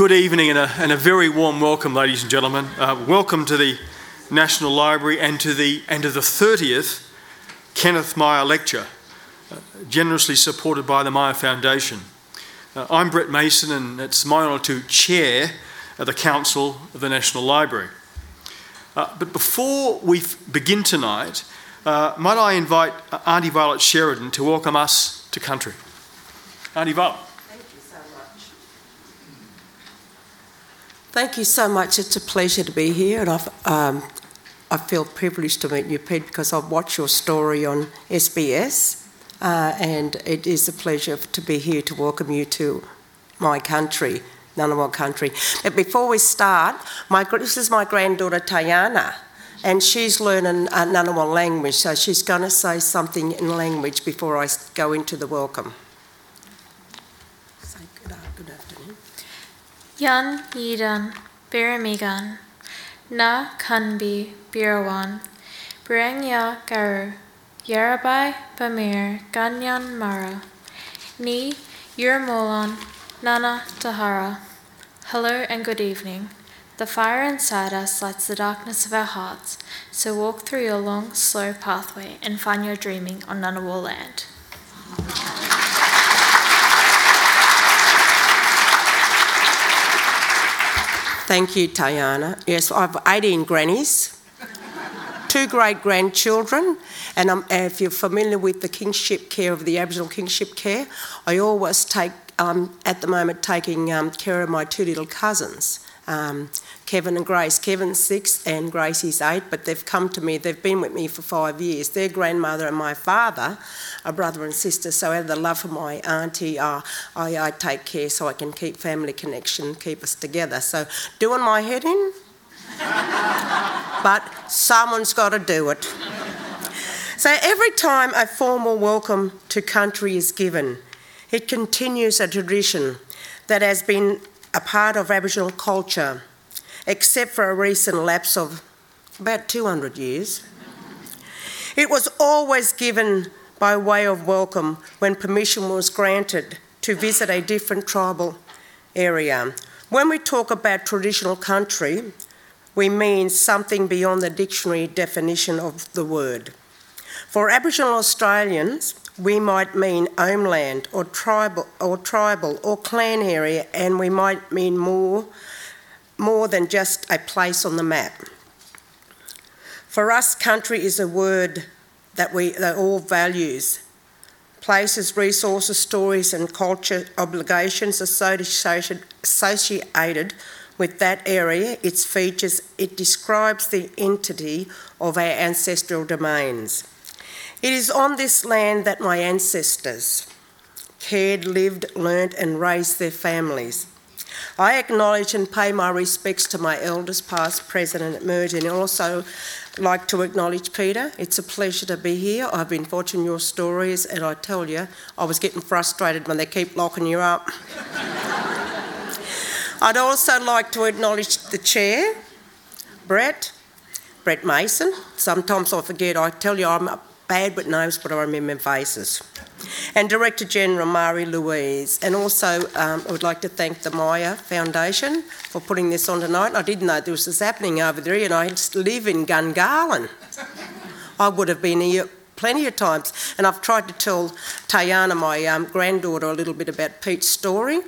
good evening and a, and a, very warm welcome, ladies and gentlemen. Uh, welcome to the National Library and to the, and to the 30th Kenneth Myer Lecture, uh, generously supported by the Myer Foundation. Uh, I'm Brett Mason, and it's my honour to chair the Council of the National Library. Uh, but before we begin tonight, uh, might I invite Auntie Violet Sheridan to welcome us to country? Auntie Violet. Thank you so much. It's a pleasure to be here, and um, i feel privileged to meet you, Pete, because I've watched your story on SBS, uh, and it is a pleasure to be here to welcome you to my country, Ngunnawal country. But before we start, my, this is my granddaughter Tayana, and she's learning uh, Ngunnawal language, so she's going to say something in language before I go into the welcome. Yan Yidan Biramigan Na Kanbi Birawan. Birangya Garu Yarabai Bamir Ganyan Mara. Ni Yurmolon Nana Tahara. Hello and good evening. The fire inside us lights the darkness of our hearts, so walk through your long, slow pathway and find your dreaming on Ngunnawal land. Thank you, Tayana. Yes, I have 18 grannies, two great grandchildren, and um, if you're familiar with the kinship care of the Aboriginal kinship care, I always take, um, at the moment, taking um, care of my two little cousins um, Kevin and Grace. Kevin's six and Grace is eight, but they've come to me, they've been with me for five years. Their grandmother and my father are brother and sister, so out of the love for my auntie, uh, I, I take care so I can keep family connection, keep us together. So, doing my head in, but someone's got to do it. So, every time a formal welcome to country is given, it continues a tradition that has been a part of Aboriginal culture, except for a recent lapse of about 200 years. It was always given by way of welcome when permission was granted to visit a different tribal area. When we talk about traditional country, we mean something beyond the dictionary definition of the word. For Aboriginal Australians, we might mean homeland or tribal or tribal or clan area, and we might mean more, more than just a place on the map. For us, country is a word that we that all values. Places, resources, stories, and culture obligations associated, associated with that area, its features, it describes the entity of our ancestral domains. It is on this land that my ancestors cared, lived, learnt, and raised their families. I acknowledge and pay my respects to my elders, past, present, and emerging, and also like to acknowledge Peter. It's a pleasure to be here. I've been watching your stories, and I tell you, I was getting frustrated when they keep locking you up. I'd also like to acknowledge the chair, Brett, Brett Mason. Sometimes I forget. I tell you, I'm bad with names, but I remember faces. And Director General Mari Louise. And also, um, I would like to thank the Myer Foundation for putting this on tonight. I didn't know this was happening over there, and I live in Gungahlin. I would have been here plenty of times. And I've tried to tell Tayana, my um, granddaughter, a little bit about Pete's story.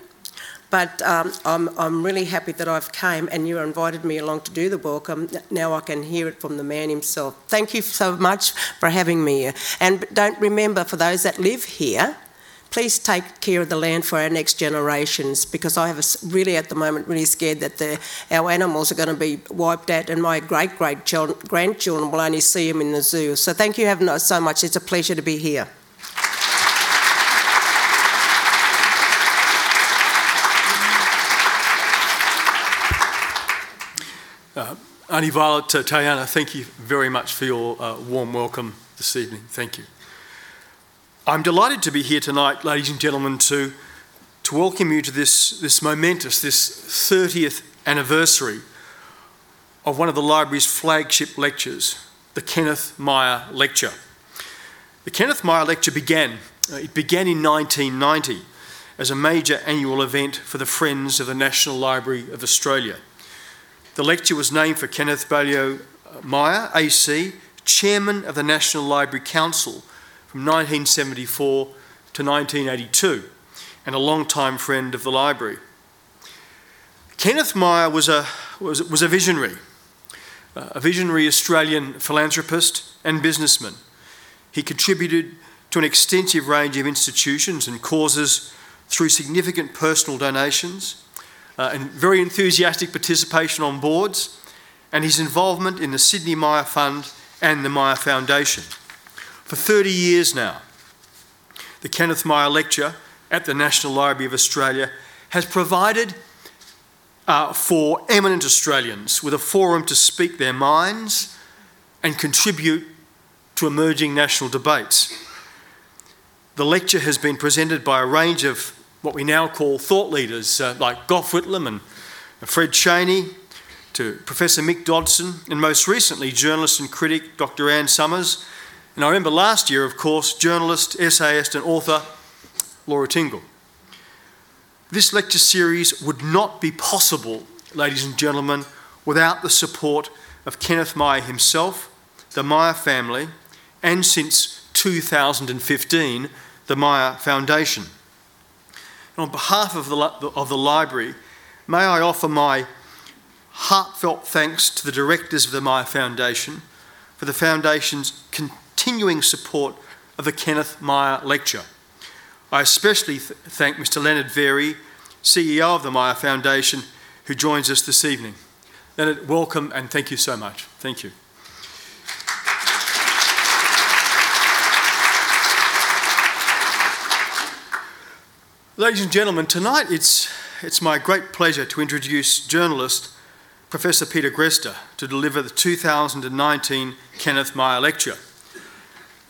But um, I'm, I'm really happy that I've came and you invited me along to do the welcome. Now I can hear it from the man himself. Thank you so much for having me here. And don't remember, for those that live here, please take care of the land for our next generations because I have a, really at the moment really scared that the, our animals are going to be wiped out and my great great grandchildren will only see them in the zoo. So thank you having so much. It's a pleasure to be here. Violet, uh, Tayana, thank you very much for your uh, warm welcome this evening. Thank you. I'm delighted to be here tonight, ladies and gentlemen, to, to welcome you to this, this momentous, this 30th anniversary of one of the library's flagship lectures, the Kenneth Myer Lecture. The Kenneth Myer Lecture began, uh, it began in 1990 as a major annual event for the Friends of the National Library of Australia. The lecture was named for Kenneth Baillieu uh, Myer, AC, Chairman of the National Library Council from 1974 to 1982, and a long-time friend of the library. Kenneth Myer was a, was, was a visionary, uh, a visionary Australian philanthropist and businessman. He contributed to an extensive range of institutions and causes through significant personal donations uh, and very enthusiastic participation on boards, and his involvement in the Sydney Myer Fund and the Myer Foundation. For 30 years now, the Kenneth Myer Lecture at the National Library of Australia has provided uh, for eminent Australians with a forum to speak their minds and contribute to emerging national debates. The lecture has been presented by a range of what we now call thought leaders uh, like Gough Whitlam and Fred Chaney, to Professor Mick Dodson, and most recently, journalist and critic Dr. Anne Summers. And I remember last year, of course, journalist, essayist, and author Laura Tingle. This lecture series would not be possible, ladies and gentlemen, without the support of Kenneth Myer himself, the Myer family, and since 2015, the Myer Foundation. And on behalf of the, of the library, may I offer my heartfelt thanks to the directors of the Myer Foundation for the Foundation's continuing support of the Kenneth Myer Lecture. I especially th- thank Mr. Leonard Vary, CEO of the Myer Foundation, who joins us this evening. Leonard, welcome and thank you so much. Thank you. Ladies and gentlemen, tonight it's, it's my great pleasure to introduce journalist Professor Peter Greste to deliver the 2019 Kenneth Myer Lecture.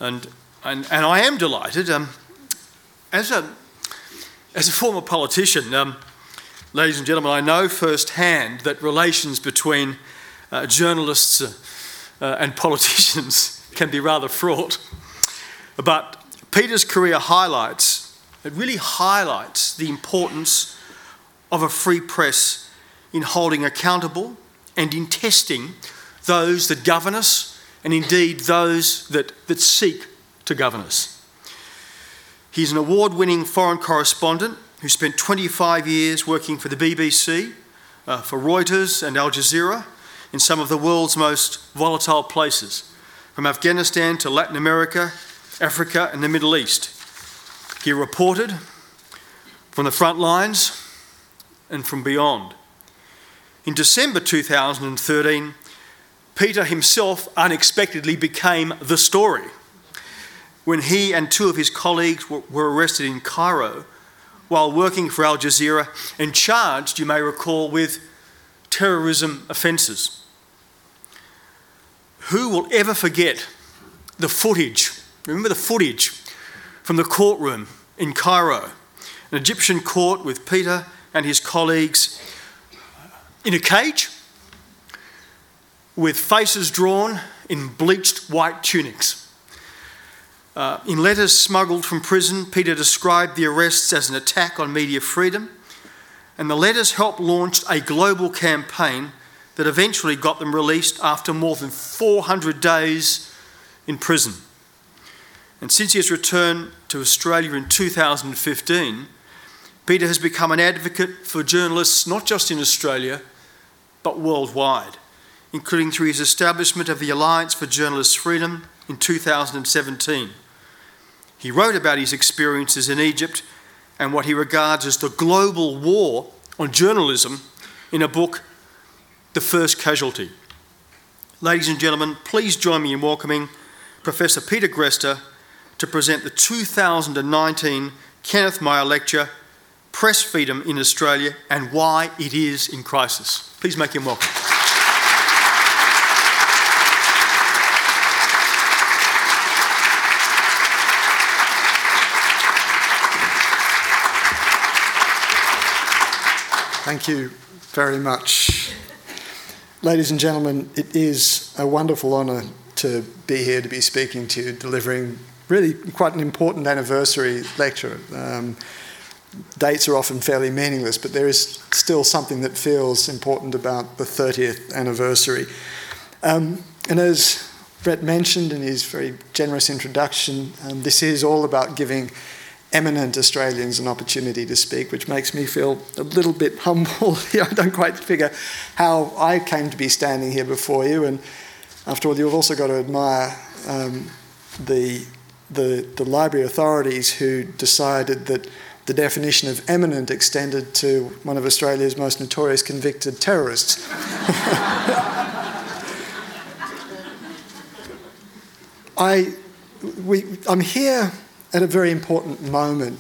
And, and, and I am delighted. Um, as, a, as a former politician, um, ladies and gentlemen, I know firsthand that relations between uh, journalists uh, uh, and politicians can be rather fraught. But Peter's career highlights it really highlights the importance of a free press in holding accountable and in testing those that govern us and indeed those that, that seek to govern us. He's an award winning foreign correspondent who spent 25 years working for the BBC, uh, for Reuters and Al Jazeera in some of the world's most volatile places, from Afghanistan to Latin America, Africa, and the Middle East. He reported from the front lines and from beyond. In December 2013, Peter himself unexpectedly became the story when he and two of his colleagues were arrested in Cairo while working for Al Jazeera and charged, you may recall, with terrorism offences. Who will ever forget the footage? Remember the footage from the courtroom in Cairo, an Egyptian court with Peter and his colleagues in a cage with faces drawn in bleached white tunics. Uh, in letters smuggled from prison, Peter described the arrests as an attack on media freedom, and the letters helped launch a global campaign that eventually got them released after more than 400 days in prison. And since his return to Australia in 2015, Peter has become an advocate for journalists not just in Australia, but worldwide, including through his establishment of the Alliance for Journalists' Freedom in 2017. He wrote about his experiences in Egypt and what he regards as the global war on journalism in a book, The First Casualty. Ladies and gentlemen, please join me in welcoming Professor Peter Greste to present the 2019 Kenneth Myer Lecture, Press Freedom in Australia and Why It Is in Crisis. Please make him welcome. Thank you very much. Ladies and gentlemen, it is a wonderful honour to be here to be speaking to you, delivering really quite an important anniversary lecture. Um, dates are often fairly meaningless, but there is still something that feels important about the 30th anniversary. Um, and as Brett mentioned in his very generous introduction, um, this is all about giving eminent Australians an opportunity to speak, which makes me feel a little bit humble. I don't quite figure how I came to be standing here before you. And after all, you've also got to admire um, the, the, the library authorities who decided that the definition of eminent extended to one of Australia's most notorious convicted terrorists. I, we, I'm here at a very important moment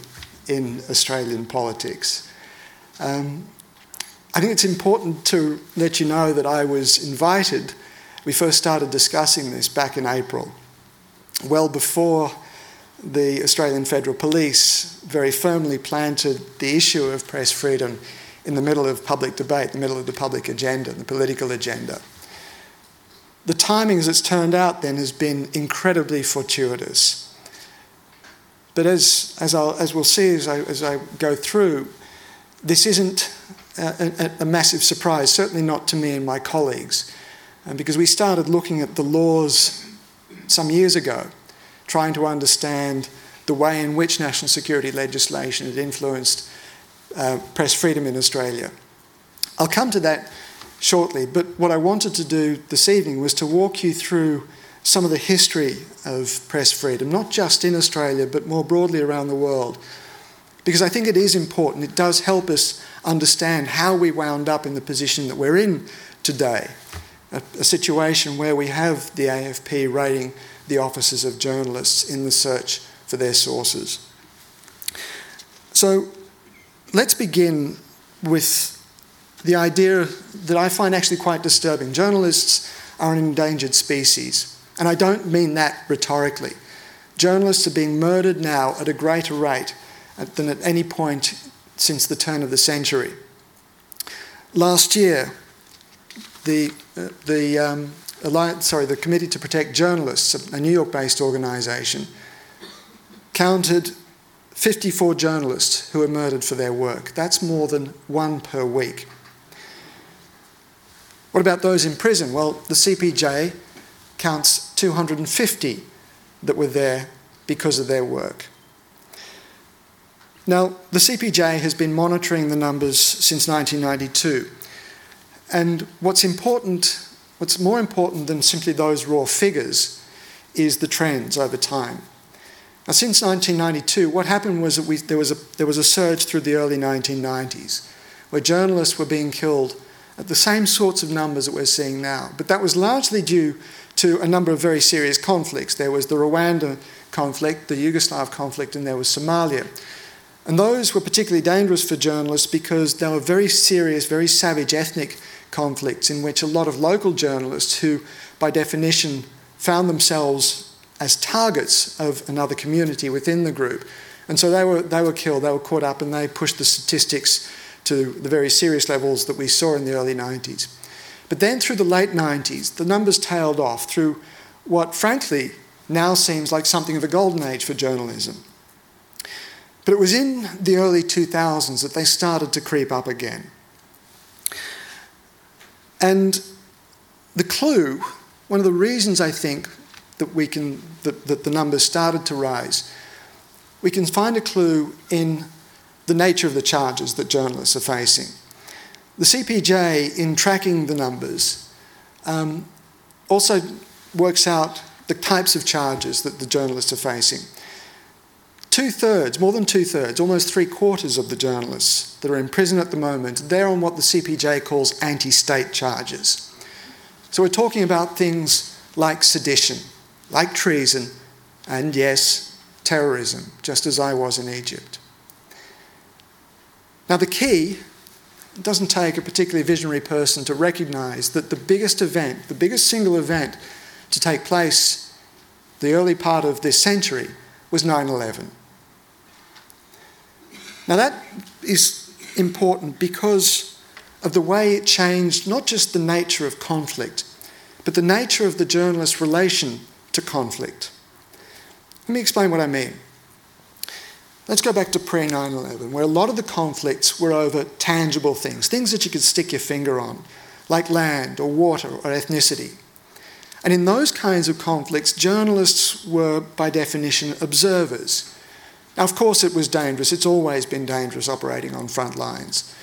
in Australian politics. Um, I think it's important to let you know that I was invited. We first started discussing this back in April, well before the Australian Federal Police very firmly planted the issue of press freedom in the middle of public debate, the middle of the public agenda, the political agenda. The timing, as it's turned out, then, has been incredibly fortuitous. But as, as, I'll, as we'll see as I, as I go through, this isn't a, a, a massive surprise, certainly not to me and my colleagues, um, because we started looking at the laws some years ago, trying to understand the way in which national security legislation had influenced uh, press freedom in Australia. I'll come to that shortly, but what I wanted to do this evening was to walk you through some of the history of press freedom, not just in Australia, but more broadly around the world. Because I think it is important, it does help us understand how we wound up in the position that we're in today. A, a situation where we have the AFP raiding the offices of journalists in the search for their sources. So let's begin with the idea that I find actually quite disturbing. Journalists are an endangered species, and I don't mean that rhetorically. Journalists are being murdered now at a greater rate than at any point since the turn of the century. Last year, the, the um, Alliance, sorry, the Committee to Protect Journalists, a New York-based organisation, counted 54 journalists who were murdered for their work. That's more than one per week. What about those in prison? Well, the CPJ counts 250 that were there because of their work. Now, the CPJ has been monitoring the numbers since 1992. And what's important, what's more important than simply those raw figures, is the trends over time. Now, since 1992, what happened was that we, there, was a, there was a surge through the early 1990s where journalists were being killed at the same sorts of numbers that we're seeing now. But that was largely due to a number of very serious conflicts. There was the Rwanda conflict, the Yugoslav conflict, and there was Somalia. And those were particularly dangerous for journalists because they were very serious, very savage ethnic conflicts in which a lot of local journalists, who by definition found themselves as targets of another community within the group, and so they were, they were killed, they were caught up, and they pushed the statistics to the very serious levels that we saw in the early 90s. But then through the late 90s, the numbers tailed off through what, frankly, now seems like something of a golden age for journalism. But it was in the early 2000s that they started to creep up again. And the clue, one of the reasons I think that we can that, that the numbers started to rise, we can find a clue in the nature of the charges that journalists are facing. The CPJ, in tracking the numbers, um, also works out the types of charges that the journalists are facing. Two thirds, more than two thirds, almost three quarters of the journalists that are in prison at the moment, they're on what the CPJ calls anti state charges. So we're talking about things like sedition, like treason, and yes, terrorism, just as I was in Egypt. Now, the key it doesn't take a particularly visionary person to recognize that the biggest event, the biggest single event to take place the early part of this century was 9 11. Now, that is important because of the way it changed not just the nature of conflict, but the nature of the journalist's relation to conflict. Let me explain what I mean. Let's go back to pre 9 11, where a lot of the conflicts were over tangible things, things that you could stick your finger on, like land or water or ethnicity. And in those kinds of conflicts, journalists were, by definition, observers. Now, of course, it was dangerous. It's always been dangerous operating on front lines,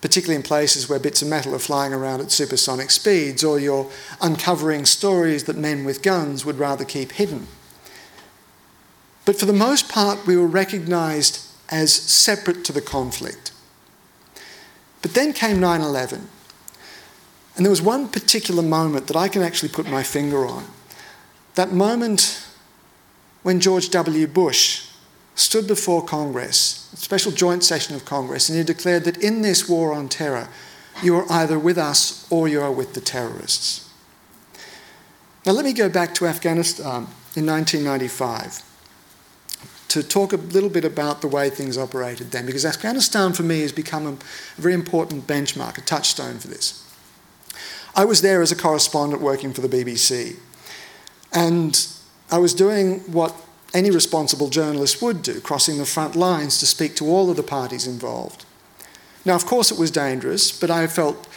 particularly in places where bits of metal are flying around at supersonic speeds or you're uncovering stories that men with guns would rather keep hidden. But for the most part, we were recognised as separate to the conflict. But then came 9 11. And there was one particular moment that I can actually put my finger on. That moment when George W. Bush stood before Congress, a special joint session of Congress, and he declared that in this war on terror, you are either with us or you are with the terrorists. Now, let me go back to Afghanistan um, in 1995 to talk a little bit about the way things operated then, because Afghanistan for me has become a very important benchmark, a touchstone for this. I was there as a correspondent working for the BBC, and I was doing what any responsible journalist would do, crossing the front lines to speak to all of the parties involved. Now, of course, it was dangerous, but I felt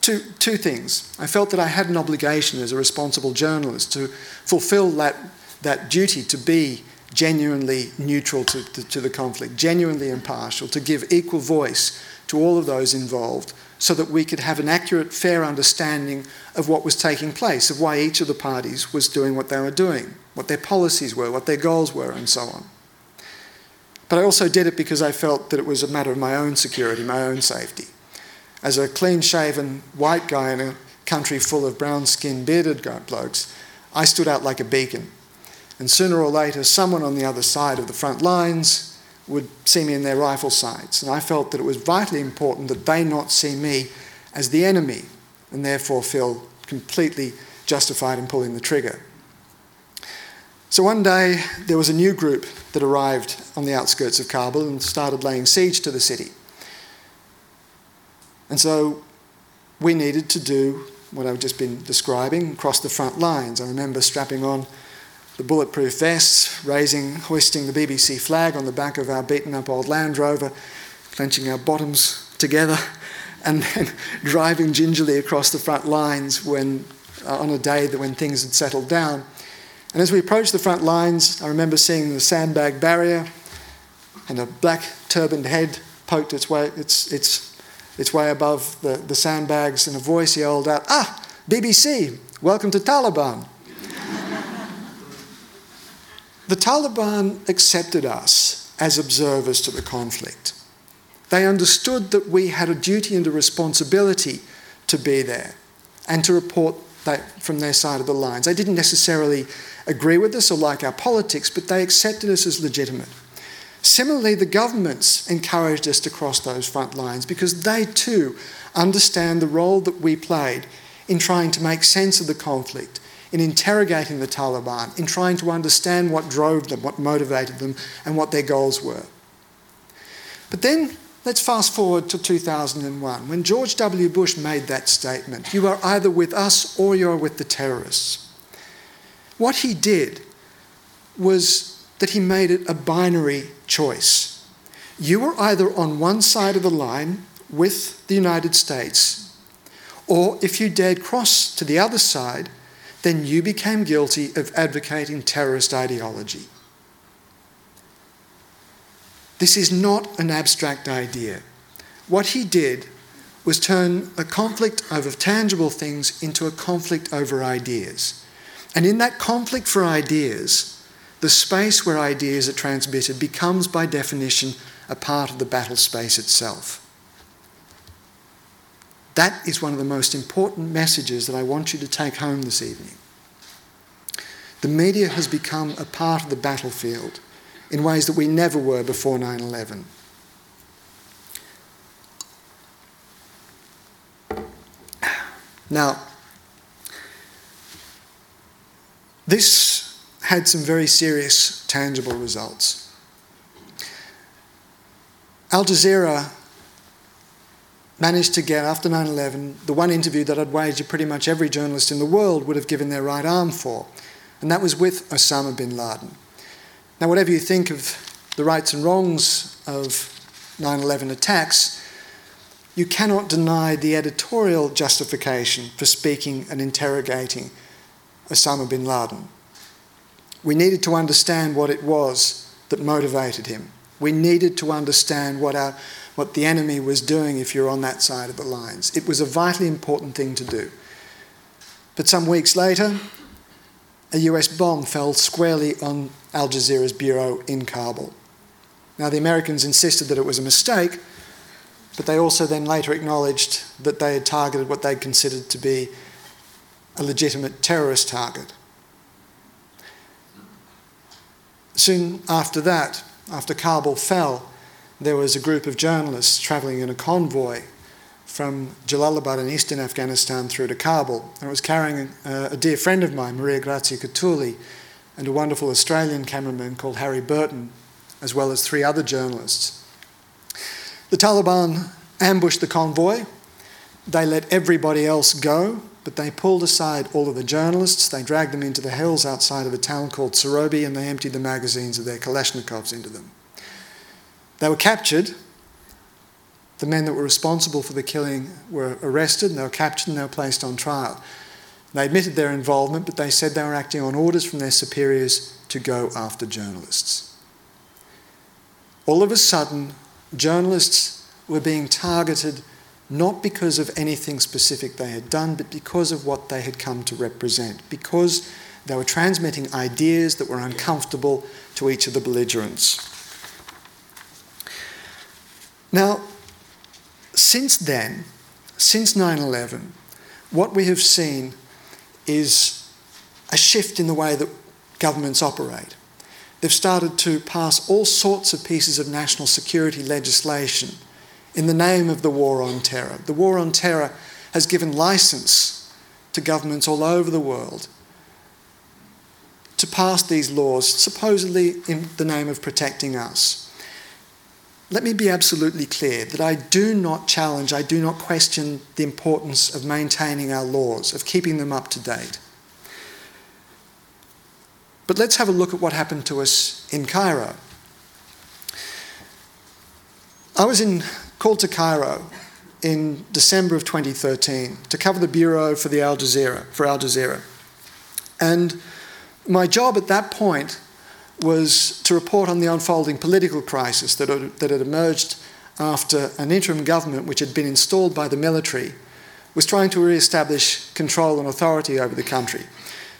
two, two things. I felt that I had an obligation as a responsible journalist to fulfill that, that duty to be genuinely neutral to, to, to, the conflict, genuinely impartial, to give equal voice to all of those involved so that we could have an accurate, fair understanding of what was taking place, of why each of the parties was doing what they were doing, what their policies were, what their goals were, and so on. But I also did it because I felt that it was a matter of my own security, my own safety. As a clean shaven white guy in a country full of brown skinned, bearded blokes, I stood out like a beacon. And sooner or later, someone on the other side of the front lines would see me in their rifle sights. And I felt that it was vitally important that they not see me as the enemy and therefore feel completely justified in pulling the trigger. So one day there was a new group that arrived on the outskirts of Kabul and started laying siege to the city. And so we needed to do what I've just been describing, cross the front lines. I remember strapping on the bulletproof vests, raising, hoisting the BBC flag on the back of our beaten up old Land Rover, clenching our bottoms together, and then driving gingerly across the front lines when, uh, on a day that when things had settled down. And as we approached the front lines, I remember seeing the sandbag barrier and a black turbaned head poked its way, its, its, its way above the, the sandbags, and a voice yelled out, Ah, BBC, welcome to Taliban. The Taliban accepted us as observers to the conflict. They understood that we had a duty and a responsibility to be there and to report from their side of the lines. They didn't necessarily agree with us or like our politics, but they accepted us as legitimate. Similarly, the governments encouraged us to cross those front lines because they too understand the role that we played in trying to make sense of the conflict in interrogating the Taliban, in trying to understand what drove them, what motivated them, and what their goals were. But then let's fast forward to 2001, when George W. Bush made that statement You are either with us or you're with the terrorists. What he did was that he made it a binary choice. You were either on one side of the line with the United States, or if you dared cross to the other side, then you became guilty of advocating terrorist ideology. This is not an abstract idea. What he did was turn a conflict over tangible things into a conflict over ideas. And in that conflict for ideas, the space where ideas are transmitted becomes, by definition, a part of the battle space itself. That is one of the most important messages that I want you to take home this evening. The media has become a part of the battlefield in ways that we never were before 9 11. Now, this had some very serious, tangible results. Al Jazeera managed to get, after 9 11, the one interview that I'd wager pretty much every journalist in the world would have given their right arm for, and that was with Osama bin Laden. Now, whatever you think of the rights and wrongs of 9 11 attacks, you cannot deny the editorial justification for speaking and interrogating Osama bin Laden. We needed to understand what it was that motivated him. We needed to understand what, our, what the enemy was doing if you're on that side of the lines. It was a vitally important thing to do. But some weeks later, a US bomb fell squarely on Al Jazeera's bureau in Kabul. Now, the Americans insisted that it was a mistake, but they also then later acknowledged that they had targeted what they considered to be a legitimate terrorist target. Soon after that, after Kabul fell, there was a group of journalists travelling in a convoy from Jalalabad in eastern Afghanistan through to Kabul. And it was carrying a, a dear friend of mine, Maria Grazia Cutuli, and a wonderful Australian cameraman called Harry Burton, as well as three other journalists. The Taliban ambushed the convoy. They let everybody else go, but they pulled aside all of the journalists. They dragged them into the hills outside of a town called Sarobi and they emptied the magazines of their Kalashnikovs into them. They were captured. The men that were responsible for the killing were arrested and they were captured and they were placed on trial. They admitted their involvement, but they said they were acting on orders from their superiors to go after journalists all of a sudden, journalists were being targeted not because of anything specific they had done, but because of what they had come to represent, because they were transmitting ideas that were uncomfortable to each of the belligerents. Now, since then, since 9 11, what we have seen is a shift in the way that governments operate they've started to pass all sorts of pieces of national security legislation in the name of the war on terror. The war on terror has given license to governments all over the world to pass these laws, supposedly in the name of protecting us. Let me be absolutely clear that I do not challenge, I do not question the importance of maintaining our laws, of keeping them up to date. But let's have a look at what happened to us in Cairo. I was in, called to Cairo in December of 2013 to cover the bureau for the Al Jazeera, for Al Jazeera. And my job at that point was to report on the unfolding political crisis that had, that had emerged after an interim government which had been installed by the military was trying to re-establish control and authority over the country.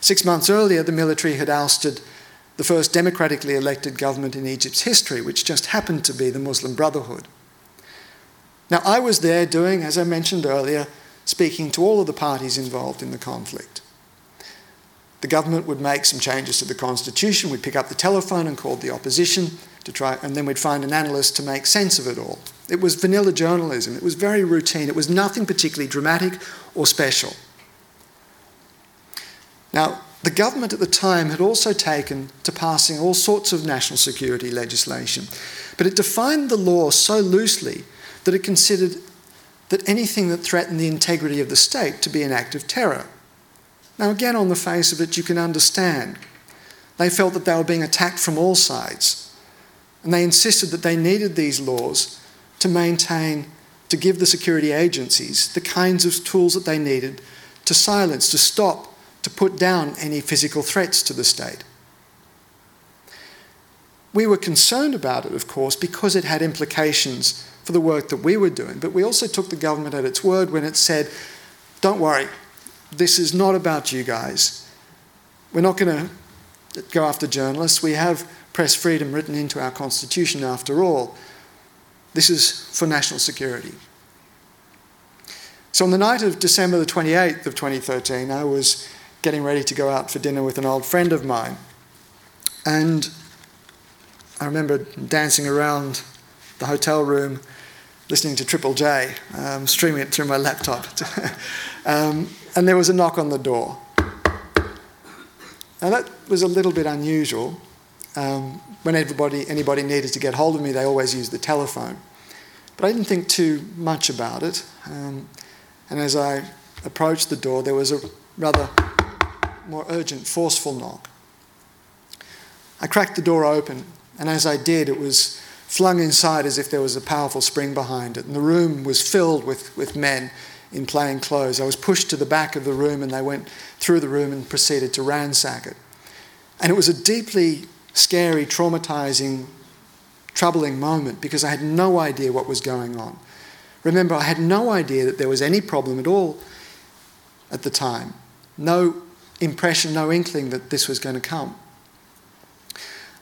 Six months earlier, the military had ousted the first democratically elected government in Egypt's history, which just happened to be the Muslim Brotherhood. Now, I was there doing, as I mentioned earlier, speaking to all of the parties involved in the conflict. The government would make some changes to the constitution, we'd pick up the telephone and call the opposition to try, and then we'd find an analyst to make sense of it all. It was vanilla journalism, it was very routine, it was nothing particularly dramatic or special. Now, the government at the time had also taken to passing all sorts of national security legislation, but it defined the law so loosely that it considered that anything that threatened the integrity of the state to be an act of terror. Now, again, on the face of it, you can understand. They felt that they were being attacked from all sides, and they insisted that they needed these laws to maintain, to give the security agencies the kinds of tools that they needed to silence, to stop to put down any physical threats to the state. We were concerned about it, of course, because it had implications for the work that we were doing, but we also took the government at its word when it said, Don't worry, this is not about you guys. We're not going to go after journalists. We have press freedom written into our constitution after all. This is for national security. So on the night of December the 28th of 2013, I was getting ready to go out for dinner with an old friend of mine. And I remember dancing around the hotel room, listening to Triple J, um, streaming it through my laptop. um, and there was a knock on the door. Now, that was a little bit unusual. Um, when everybody, anybody needed to get hold of me, they always used the telephone. But I didn't think too much about it. Um, and as I approached the door, there was a rather more urgent, forceful knock. I cracked the door open And as I did, it was flung inside as if there was a powerful spring behind it. And the room was filled with, with men in plain clothes. I was pushed to the back of the room and they went through the room and proceeded to ransack it. And it was a deeply scary, traumatizing, troubling moment because I had no idea what was going on. Remember, I had no idea that there was any problem at all at the time. No impression, no inkling that this was going to come.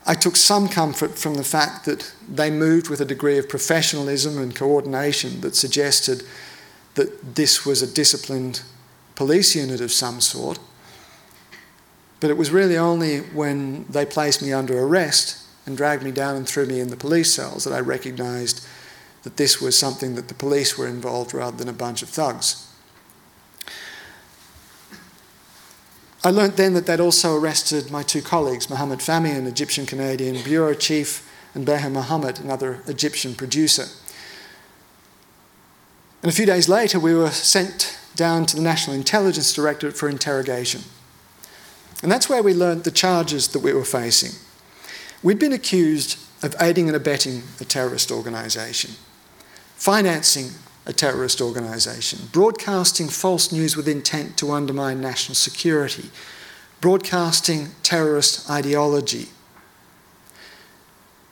I took some comfort from the fact that they moved with a degree of professionalism and coordination that suggested that this was a disciplined police unit of some sort. But it was really only when they placed me under arrest and dragged me down and threw me in the police cells that I recognised that this was something that the police were involved rather than a bunch of thugs. I learnt then that they'd also arrested my two colleagues, Mohammed Fahmy, an Egyptian Canadian bureau chief, and Baher Mohammed, another Egyptian producer. And a few days later, we were sent down to the National Intelligence Directorate for interrogation. And that's where we learned the charges that we were facing. We'd been accused of aiding and abetting a terrorist organisation, financing a terrorist organisation, broadcasting false news with intent to undermine national security, broadcasting terrorist ideology.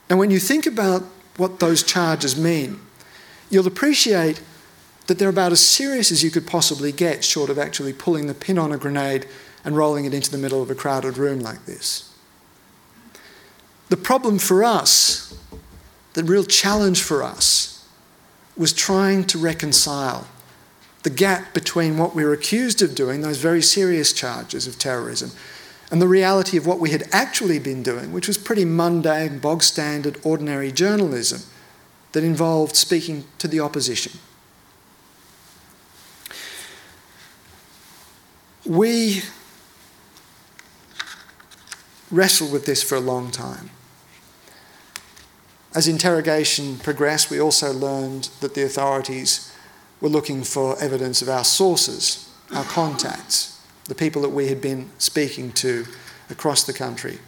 And when you think about what those charges mean, you'll appreciate that they're about as serious as you could possibly get, short of actually pulling the pin on a grenade and rolling it into the middle of a crowded room like this. The problem for us, the real challenge for us, was trying to reconcile the gap between what we were accused of doing, those very serious charges of terrorism, and the reality of what we had actually been doing, which was pretty mundane, bog standard, ordinary journalism that involved speaking to the opposition. We wrestled with this for a long time. As interrogation progressed, we also learned that the authorities were looking for evidence of our sources, our contacts, the people that we had been speaking to across the country,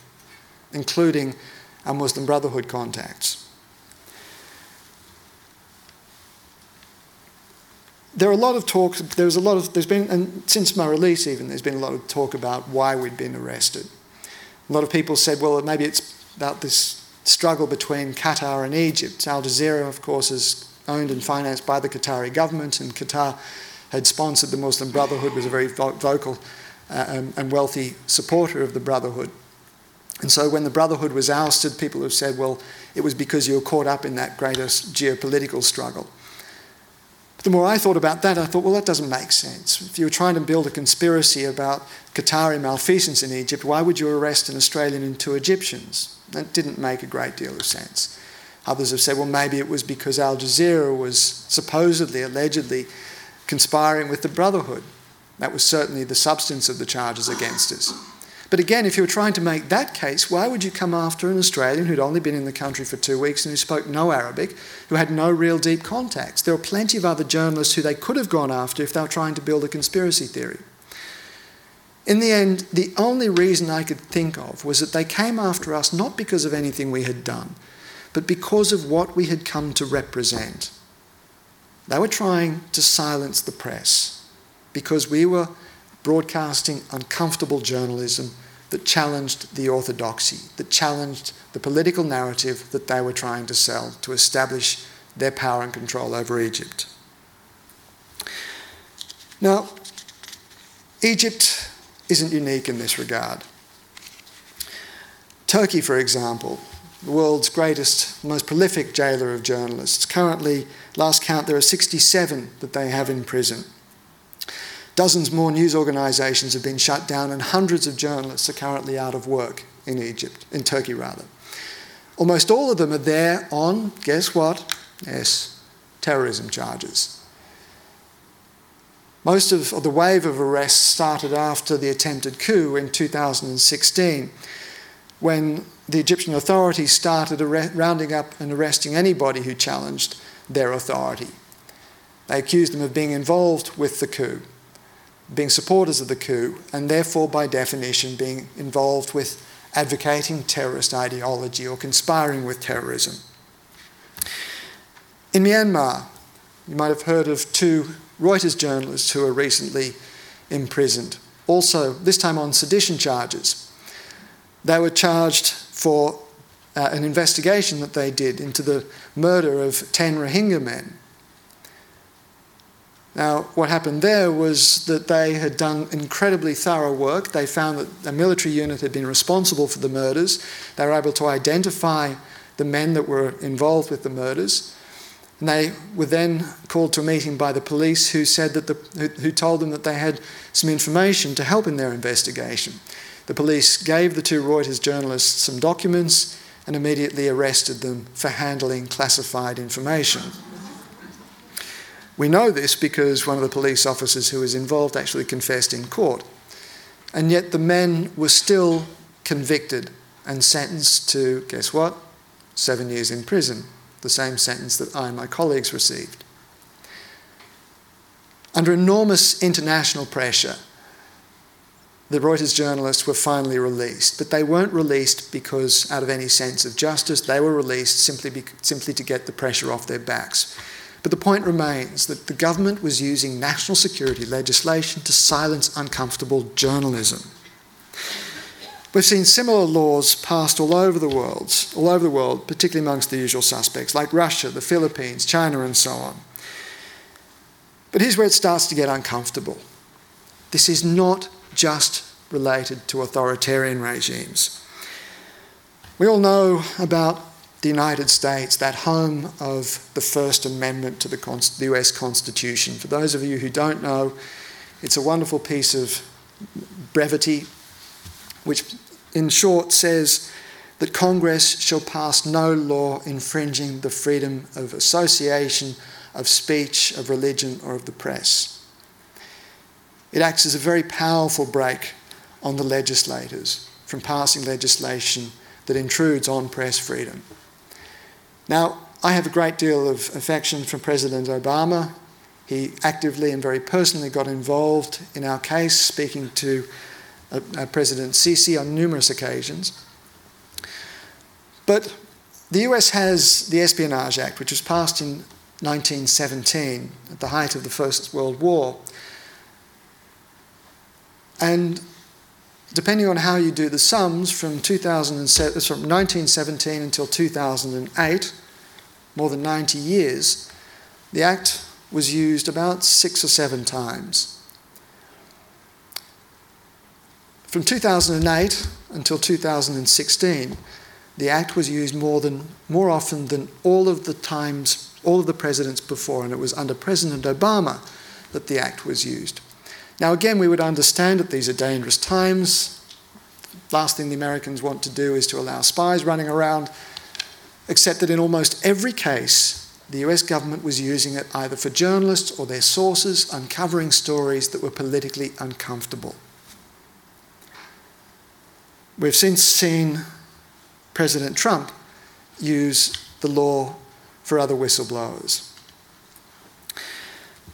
including our Muslim Brotherhood contacts. There are a lot of talks, there's a lot of, there's been, and since my release even, there's been a lot of talk about why we'd been arrested. A lot of people said, well, maybe it's about this struggle between Qatar and Egypt. Al Jazeera, of course, is owned and financed by the Qatari government, and Qatar had sponsored the Muslim Brotherhood, was a very vocal uh, and wealthy supporter of the Brotherhood. And so when the Brotherhood was ousted, people have said, well, it was because you were caught up in that greatest geopolitical struggle. The more I thought about that, I thought, well, that doesn't make sense. If you were trying to build a conspiracy about Qatari malfeasance in Egypt, why would you arrest an Australian and two Egyptians? That didn't make a great deal of sense. Others have said, well, maybe it was because Al Jazeera was supposedly, allegedly conspiring with the Brotherhood. That was certainly the substance of the charges against us. But again, if you were trying to make that case, why would you come after an Australian who'd only been in the country for two weeks and who spoke no Arabic, who had no real deep contacts? There were plenty of other journalists who they could have gone after if they were trying to build a conspiracy theory. In the end, the only reason I could think of was that they came after us not because of anything we had done, but because of what we had come to represent. They were trying to silence the press because we were broadcasting uncomfortable journalism that challenged the orthodoxy, that challenged the political narrative that they were trying to sell to establish their power and control over Egypt. Now, Egypt isn't unique in this regard. Turkey, for example, the world's greatest, most prolific jailer of journalists. Currently, last count, there are 67 that they have in prison. Dozens more news organisations have been shut down, and hundreds of journalists are currently out of work in Egypt, in Turkey rather. Almost all of them are there on, guess what? Yes, terrorism charges. Most of the wave of arrests started after the attempted coup in 2016, when the Egyptian authorities started rounding up and arresting anybody who challenged their authority. They accused them of being involved with the coup, being supporters of the coup, and therefore, by definition, being involved with advocating terrorist ideology or conspiring with terrorism. In Myanmar, you might have heard of two Reuters journalists who were recently imprisoned, also, this time on sedition charges. They were charged for uh, an investigation that they did into the murder of 10 Rohingya men. Now, what happened there was that they had done incredibly thorough work. They found that a military unit had been responsible for the murders. They were able to identify the men that were involved with the murders. And they were then called to a meeting by the police who said that the, who, who told them that they had some information to help in their investigation. The police gave the two Reuters journalists some documents and immediately arrested them for handling classified information. We know this because one of the police officers who was involved actually confessed in court. And yet the men were still convicted and sentenced to, guess what? Seven years in prison, the same sentence that I and my colleagues received. Under enormous international pressure, the Reuters journalists were finally released, but they weren't released because out of any sense of justice. They were released simply, be, simply to get the pressure off their backs. But the point remains that the government was using national security legislation to silence uncomfortable journalism. We've seen similar laws passed all over the world, all over the world, particularly amongst the usual suspects, like Russia, the Philippines, China, and so on. But here's where it starts to get uncomfortable. This is not just related to authoritarian regimes. We all know about the United States, that home of the First Amendment to the, US Constitution. For those of you who don't know, it's a wonderful piece of brevity, which in short says that Congress shall pass no law infringing the freedom of association, of speech, of religion, or of the press. It acts as a very powerful brake on the legislators from passing legislation that intrudes on press freedom. Now, I have a great deal of affection for President Obama. He actively and very personally got involved in our case, speaking to uh, uh, President Sisi on numerous occasions. But the US has the Espionage Act, which was passed in 1917 at the height of the First World War. And depending on how you do the sums, from, 2007, from 1917 until 2008, more than 90 years, the Act was used about six or seven times. From 2008 until 2016, the Act was used more, than, more often than all of the times, all of the presidents before, and it was under President Obama that the Act was used. Now, again, we would understand that these are dangerous times. Last thing the Americans want to do is to allow spies running around, except that in almost every case, the US government was using it either for journalists or their sources, uncovering stories that were politically uncomfortable. We've since seen President Trump use the law for other whistleblowers.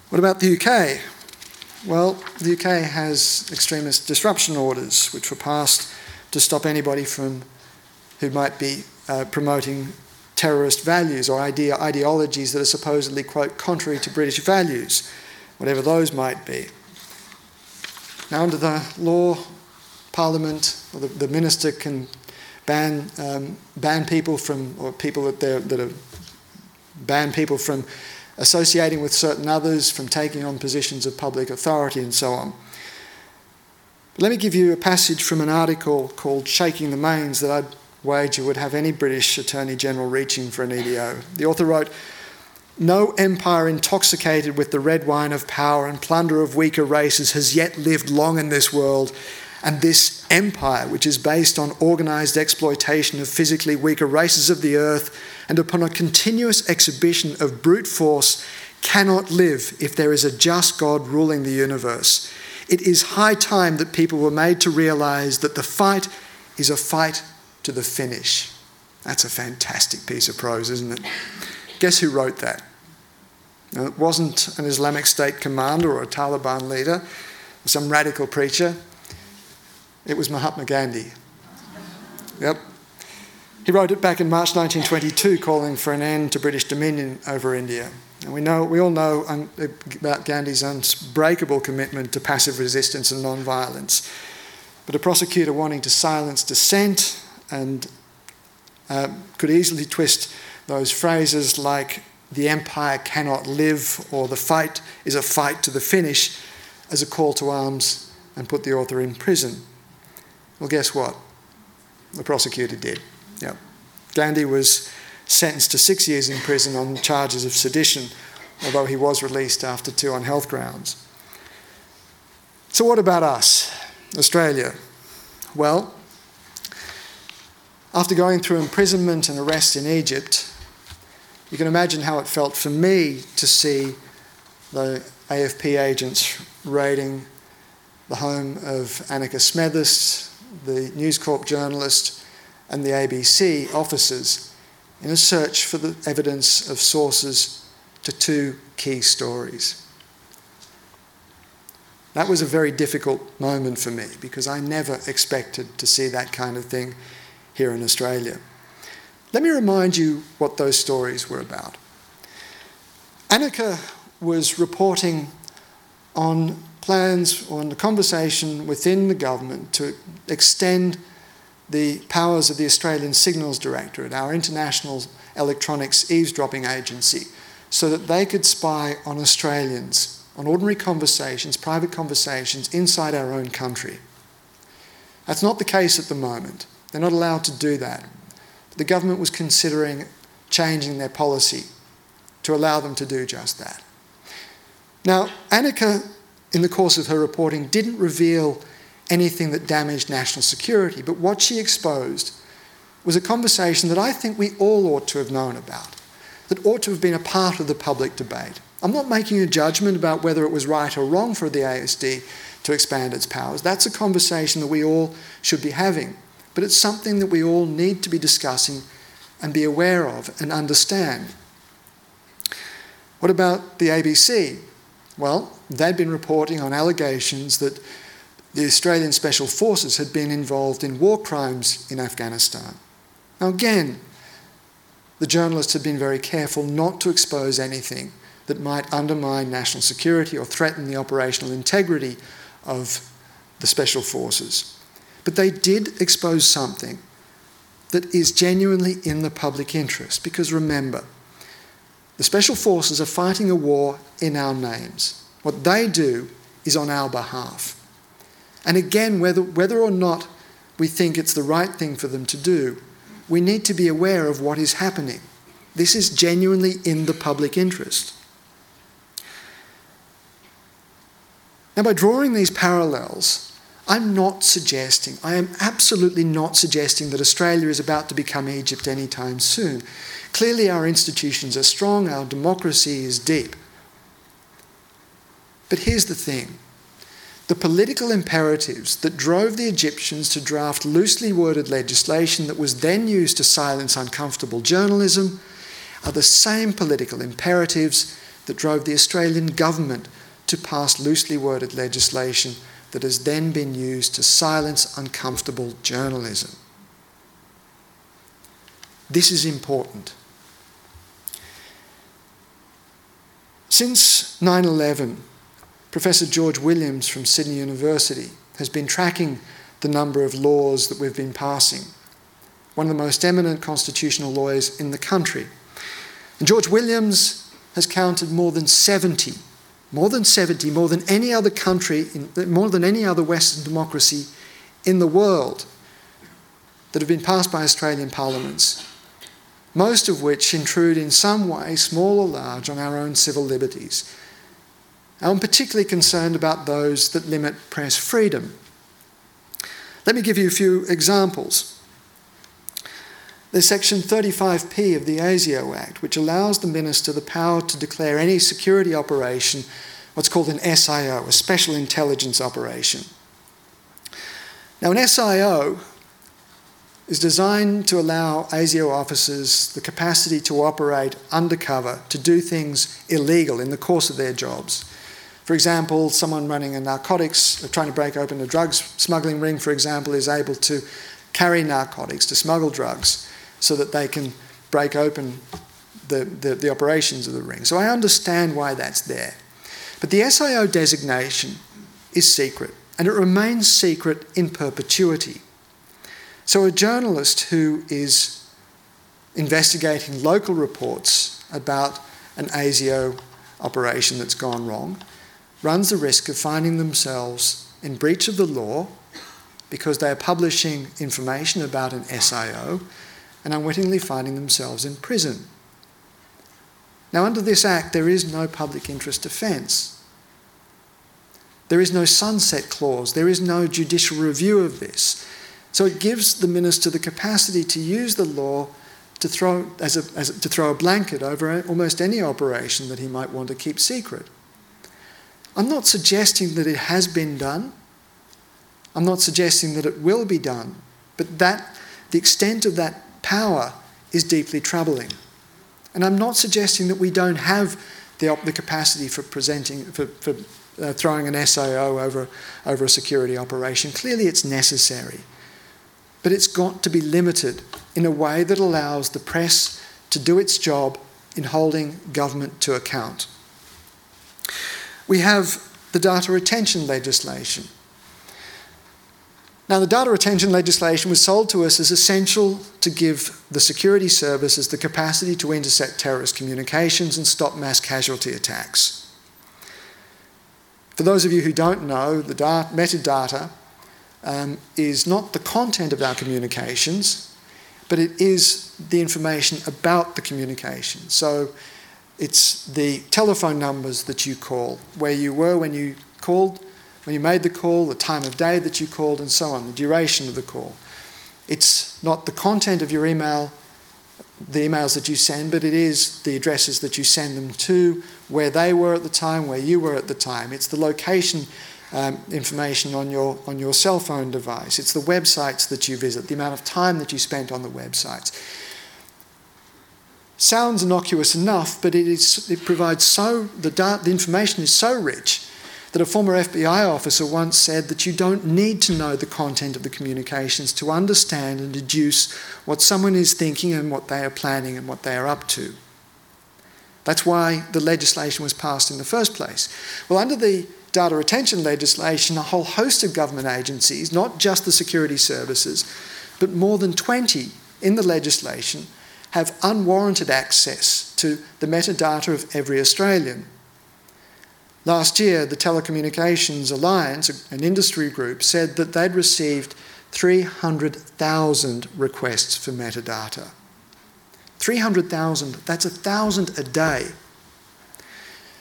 What about the UK? Well, the UK has extremist disruption orders, which were passed to stop anybody from who might be uh, promoting terrorist values or idea, ideologies that are supposedly, quote, contrary to British values, whatever those might be. Now, under the law, Parliament or the, the minister can ban, um, ban people from, or people that, that are, ban people from associating with certain others, from taking on positions of public authority, and so on. Let me give you a passage from an article called Shaking the Manes that I'd wager would have any British Attorney General reaching for an EDO. The author wrote, no empire intoxicated with the red wine of power and plunder of weaker races has yet lived long in this world, and this empire, which is based on organized exploitation of physically weaker races of the earth and upon a continuous exhibition of brute force, cannot live if there is a just God ruling the universe. It is high time that people were made to realize that the fight is a fight to the finish. That's a fantastic piece of prose, isn't it? Guess who wrote that? Now, it wasn't an Islamic State commander or a Taliban leader some radical preacher. It was Mahatma Gandhi. Yep. He wrote it back in March 1922, calling for an end to British dominion over India. And we, know, we all know un- about Gandhi's unbreakable commitment to passive resistance and non-violence. But a prosecutor wanting to silence dissent and uh, could easily twist those phrases like the empire cannot live or the fight is a fight to the finish as a call to arms and put the author in prison. Well, guess what? The prosecutor did. Yep. Gandhi was sentenced to six years in prison on charges of sedition, although he was released after two on health grounds. So, what about us, Australia? Well, after going through imprisonment and arrest in Egypt, you can imagine how it felt for me to see the AFP agents raiding the home of Annika Smethurst, the News Corp journalist, and the ABC officers in a search for the evidence of sources to two key stories. That was a very difficult moment for me because I never expected to see that kind of thing here in Australia. Let me remind you what those stories were about. Annika was reporting on plans or on the conversation within the government to extend the powers of the Australian Signals Directorate, our international electronics eavesdropping agency, so that they could spy on Australians, on ordinary conversations, private conversations inside our own country. That's not the case at the moment. They're not allowed to do that. The government was considering changing their policy to allow them to do just that. Now, Annika, in the course of her reporting, didn't reveal anything that damaged national security. But what she exposed was a conversation that I think we all ought to have known about, that ought to have been a part of the public debate. I'm not making a judgment about whether it was right or wrong for the ASD to expand its powers. That's a conversation that we all should be having. But it's something that we all need to be discussing and be aware of and understand. What about the ABC? Well, they'd been reporting on allegations that the Australian Special Forces had been involved in war crimes in Afghanistan. Now, again, the journalists had been very careful not to expose anything that might undermine national security or threaten the operational integrity of the Special Forces. But they did expose something that is genuinely in the public interest, because remember, the Special Forces are fighting a war in our names. What they do is on our behalf. And again, whether, whether or not we think it's the right thing for them to do, we need to be aware of what is happening. This is genuinely in the public interest. Now, by drawing these parallels, I'm not suggesting, I am absolutely not suggesting that Australia is about to become Egypt anytime soon. Clearly, our institutions are strong, our democracy is deep. But here's the thing the political imperatives that drove the Egyptians to draft loosely worded legislation that was then used to silence uncomfortable journalism are the same political imperatives that drove the Australian government to pass loosely worded legislation that has then been used to silence uncomfortable journalism. This is important. Since 9 11, Professor George Williams from Sydney University has been tracking the number of laws that we've been passing, one of the most eminent constitutional lawyers in the country. And George Williams has counted more than 70, more than 70, more than any other country, in, more than any other Western democracy in the world that have been passed by Australian parliaments, most of which intrude in some way, small or large, on our own civil liberties. I'm particularly concerned about those that limit press freedom. Let me give you a few examples. There's Section 35P of the ASIO Act, which allows the Minister the power to declare any security operation what's called an SIO, a Special Intelligence Operation. Now, an SIO is designed to allow ASIO officers the capacity to operate undercover, to do things illegal in the course of their jobs. For example, someone running a narcotics, uh, trying to break open a drugs smuggling ring, for example, is able to carry narcotics, to smuggle drugs, so that they can break open the, the, the operations of the ring. So I understand why that's there. But the SIO designation is secret, and it remains secret in perpetuity. So a journalist who is investigating local reports about an ASIO operation that's gone wrong runs the risk of finding themselves in breach of the law because they are publishing information about an SIO and unwittingly finding themselves in prison. Now, under this Act, there is no public interest defence. There is no sunset clause. There is no judicial review of this. So it gives the minister the capacity to use the law to throw, as a, as a, to throw a blanket over almost any operation that he might want to keep secret. I'm not suggesting that it has been done. I'm not suggesting that it will be done. But that, the extent of that power is deeply troubling. And I'm not suggesting that we don't have the, the capacity for presenting, for, for uh, throwing an SAO over, over a security operation. Clearly, it's necessary. But it's got to be limited in a way that allows the press to do its job in holding government to account. We have the data retention legislation. Now, the data retention legislation was sold to us as essential to give the security services the capacity to intercept terrorist communications and stop mass casualty attacks. For those of you who don't know, the metadata um, is not the content of our communications, but it is the information about the communication. So it's the telephone numbers that you call, where you were when you called when you made the call, the time of day that you called, and so on, the duration of the call. It's not the content of your email, the emails that you send, but it is the addresses that you send them to, where they were at the time, where you were at the time. It's the location um, information on your, on your cell phone device. It's the websites that you visit, the amount of time that you spent on the websites. Sounds innocuous enough, but it, is, it provides so, the, the information is so rich that a former FBI officer once said that you don't need to know the content of the communications to understand and deduce what someone is thinking and what they are planning and what they are up to. That's why the legislation was passed in the first place. Well, under the data retention legislation, a whole host of government agencies, not just the security services, but more than 20 in the legislation, have unwarranted access to the metadata of every Australian. Last year, the Telecommunications Alliance, an industry group, said that they'd received 300,000 requests for metadata. 300,000, that's a thousand a day.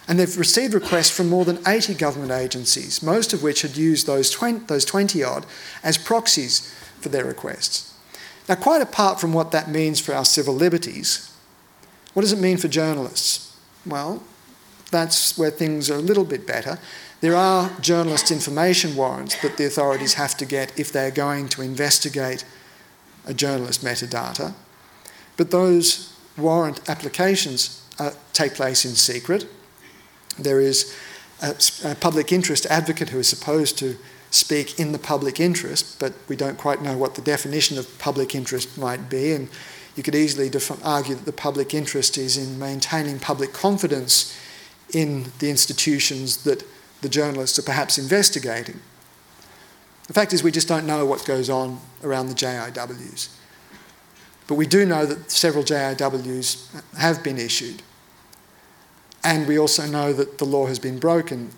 And they've received requests from more than 80 government agencies, most of which had used those 20, those 20 odd as proxies for their requests. Now, quite apart from what that means for our civil liberties, what does it mean for journalists? Well, that's where things are a little bit better. There are journalist information warrants that the authorities have to get if they're going to investigate a journalist metadata. But those warrant applications uh, take place in secret. There is a, a, public interest advocate who is supposed to speak in the public interest, but we don't quite know what the definition of public interest might be. And you could easily argue that the public interest is in maintaining public confidence in the institutions that the journalists are perhaps investigating. The fact is, we just don't know what goes on around the JIWs. But we do know that several JIWs have been issued. And we also know that the law has been broken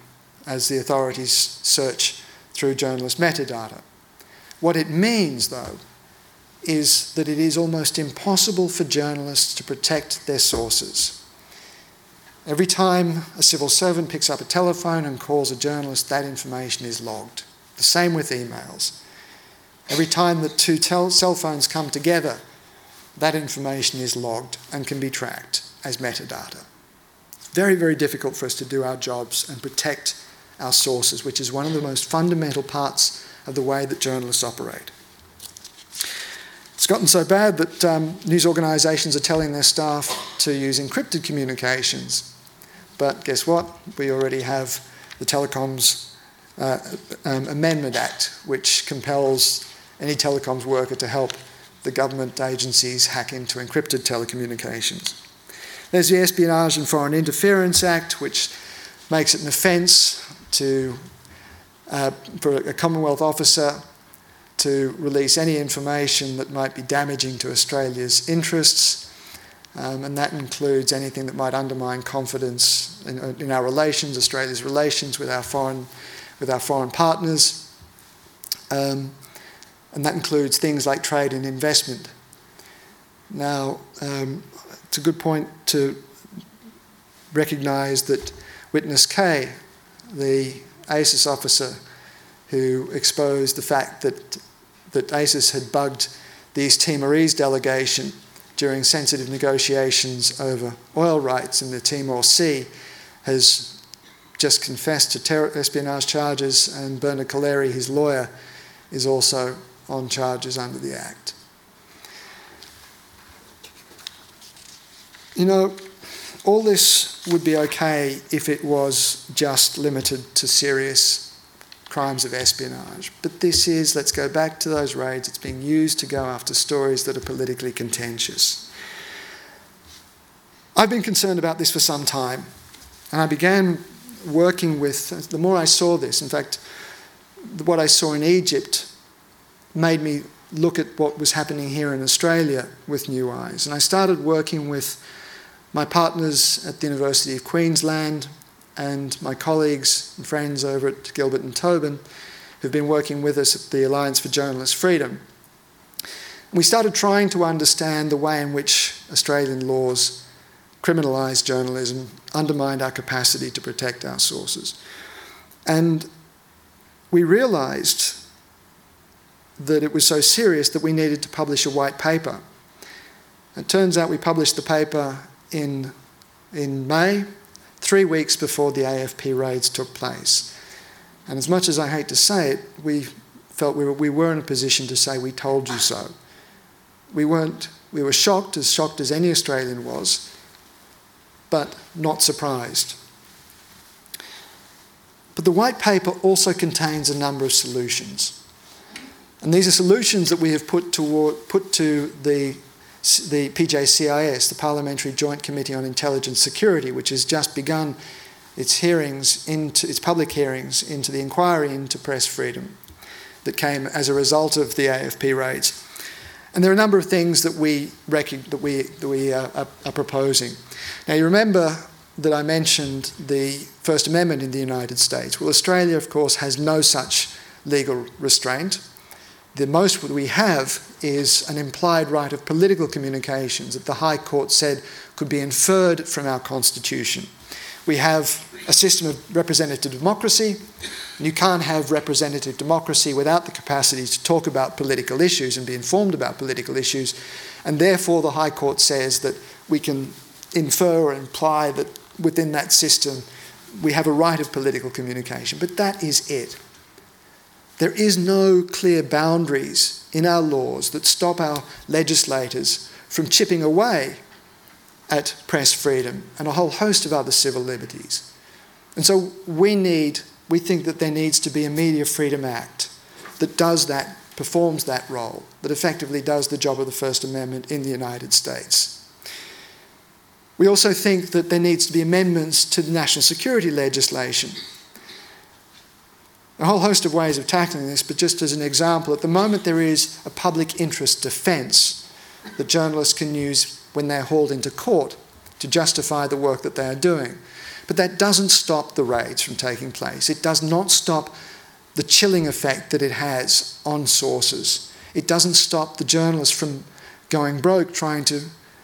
as the authorities search through journalist metadata. What it means, though, is that it is almost impossible for journalists to protect their sources. Every time a civil servant picks up a telephone and calls a journalist, that information is logged. The same with emails. Every time that two tel- cell phones come together, that information is logged and can be tracked as metadata. Very, very difficult for us to do our jobs and protect our sources, which is one of the most fundamental parts of the way that journalists operate. It's gotten so bad that um, news organisations are telling their staff to use encrypted communications. But guess what? We already have the Telecoms uh, um, Amendment Act, which compels any telecoms worker to help the government agencies hack into encrypted telecommunications. There's the Espionage and Foreign Interference Act, which makes it an offence to, uh, for a Commonwealth officer to release any information that might be damaging to Australia's interests, um, and that includes anything that might undermine confidence in, in, our relations, Australia's relations with our foreign, with our foreign partners, um, and that includes things like trade and investment. Now, um, it's a good point to recognise that Witness K, the ASIS officer who exposed the fact that that ASIS had bugged the East Timorese delegation during sensitive negotiations over oil rights in the Timor Sea has just confessed to terror espionage charges, and Bernard Collaery, his lawyer, is also on charges under the Act. You know, all this would be okay if it was just limited to serious crimes of espionage. But this is, let's go back to those raids, it's being used to go after stories that are politically contentious. I've been concerned about this for some time, and I began working with, the more I saw this, in fact, what I saw in Egypt made me look at what was happening here in Australia with new eyes. And I started working with my partners at the University of Queensland, and my colleagues and friends over at Gilbert and Tobin who've been working with us at the Alliance for Journalist Freedom. We started trying to understand the way in which Australian laws criminalised journalism, undermined our capacity to protect our sources. And we realised that it was so serious that we needed to publish a white paper. It turns out we published the paper in, in May three weeks before the AFP raids took place. And as much as I hate to say it, we felt we were, we were in a position to say, We told you so. We, weren't, we were shocked, as shocked as any Australian was, but not surprised. But the white paper also contains a number of solutions. And these are solutions that we have put, toward, put to the the PJCIS, the Parliamentary Joint Committee on Intelligence Security, which has just begun its hearings into its public hearings into the inquiry into press freedom that came as a result of the AFP raids. And there are a number of things that we, that we, that we uh, are, are proposing. Now, you remember that I mentioned the First Amendment in the United States. Well, Australia, of course, has no such legal restraint. The most we have is an implied right of political communications that the High Court said could be inferred from our Constitution. We have a system of representative democracy, and you can't have representative democracy without the capacity to talk about political issues and be informed about political issues. And therefore, the High Court says that we can infer or imply that within that system we have a right of political communication. But that is it. There is no clear boundaries in our laws that stop our legislators from chipping away at press freedom and a whole host of other civil liberties. And so we need, we think that there needs to be a Media Freedom Act that does that, performs that role, that effectively does the job of the First Amendment in the United States. We also think that there needs to be amendments to the national security legislation a whole host of ways of tackling this, but just as an example, at the moment there is a public interest defence that journalists can use when they're hauled into court to justify the work that they are doing. But that doesn't stop the raids from taking place. It does not stop the chilling effect that it has on sources. It doesn't stop the journalists from going broke trying to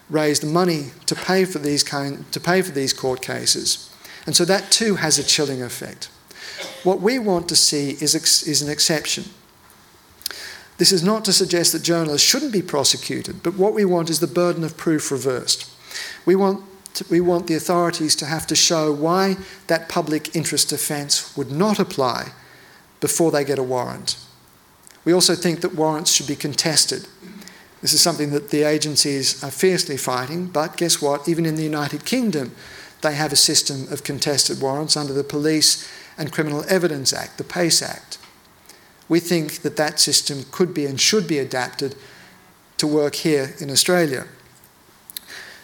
raise the money to pay for these kind, to pay for these court cases. And so that too has a chilling effect. What we want to see is, is an exception. This is not to suggest that journalists shouldn't be prosecuted, but what we want is the burden of proof reversed. We want, to, we want the authorities to have to show why that public interest defence would not apply before they get a warrant. We also think that warrants should be contested. This is something that the agencies are fiercely fighting, but guess what? Even in the United Kingdom, they have a system of contested warrants under the Police and Criminal Evidence Act, the PACE Act. we think that that system could be and should be adapted to work here in Australia.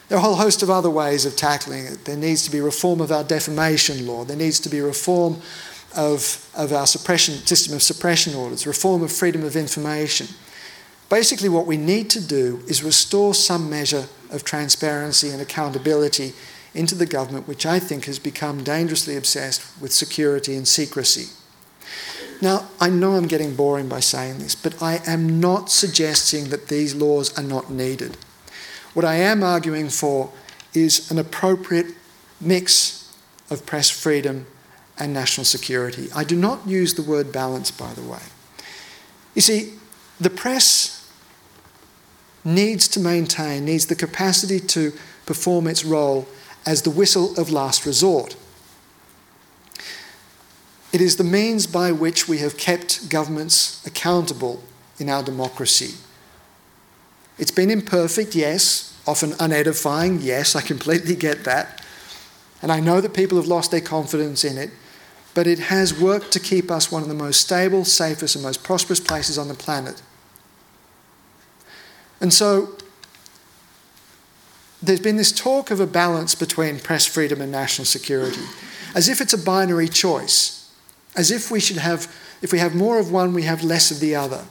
There are a whole host of other ways of tackling it. There needs to be reform of our defamation law. There needs to be reform of, of our suppression, system of suppression orders, reform of freedom of information. Basically, what we need to do is restore some measure of transparency and accountability into the government, which I think has become dangerously obsessed with security and secrecy. Now, I know I'm getting boring by saying this, but I am not suggesting that these laws are not needed. What I am arguing for is an appropriate mix of press freedom and national security. I do not use the word balance, by the way. You see, the press needs to maintain, needs the capacity to perform its role as the whistle of last resort. It is the means by which we have kept governments accountable in our democracy. It's been imperfect, yes, often unedifying, yes, I completely get that. And I know that people have lost their confidence in it, but it has worked to keep us one of the most stable, safest, and most prosperous places on the planet. And so there's been this talk of a balance between press freedom and national security, as if it's a binary choice, as if we should have, if we have more of one, we have less of the other.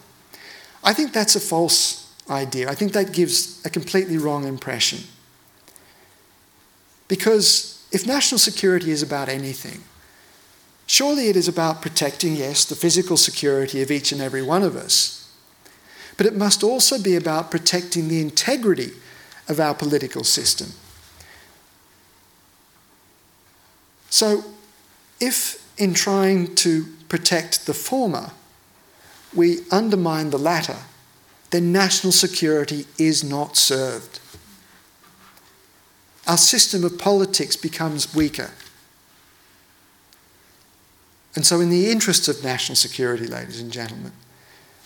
I think that's a false idea. I think that gives a completely wrong impression. Because if national security is about anything, surely it is about protecting, yes, the physical security of each and every one of us, but it must also be about protecting the integrity of our political system. So, if in trying to protect the former, we undermine the latter, then national security is not served. Our system of politics becomes weaker. And so, in the interests of national security, ladies and gentlemen,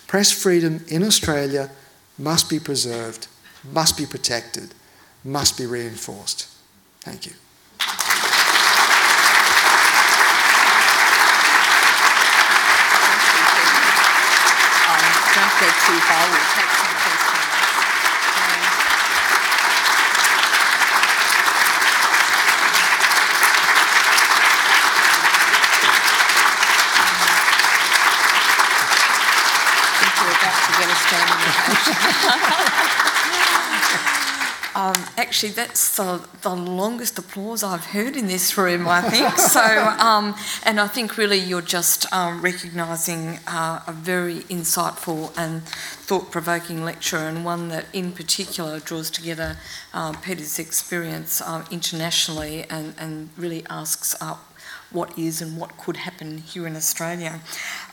press freedom in Australia must be preserved must be protected, must be reinforced. Thank you. Um, don't go too far. We'll take some questions. I think you're about to get a standing ovation. Um, actually, that's the, the longest applause I've heard in this room, I think. so, um, and I think really you're just um, recognising uh, a very insightful and thought provoking lecture, and one that in particular draws together uh, Peter's experience uh, internationally and, and really asks uh, what is and what could happen here in Australia.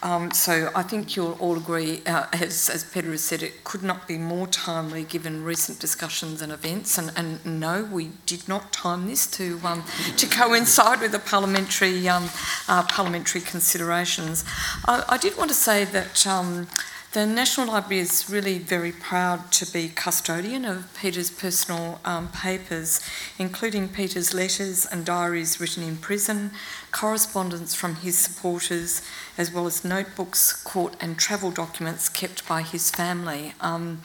Um, so I think you'll all agree, uh, as, as Peter has said, it could not be more timely given recent discussions and events. And, and no, we did not time this to um, to coincide with the parliamentary um, uh, parliamentary considerations. I, I, did want to say that. Um, the National Library is really very proud to be custodian of Peter's personal um, papers, including Peter's letters and diaries written in prison, correspondence from his supporters, as well as notebooks, court, and travel documents kept by his family. Um,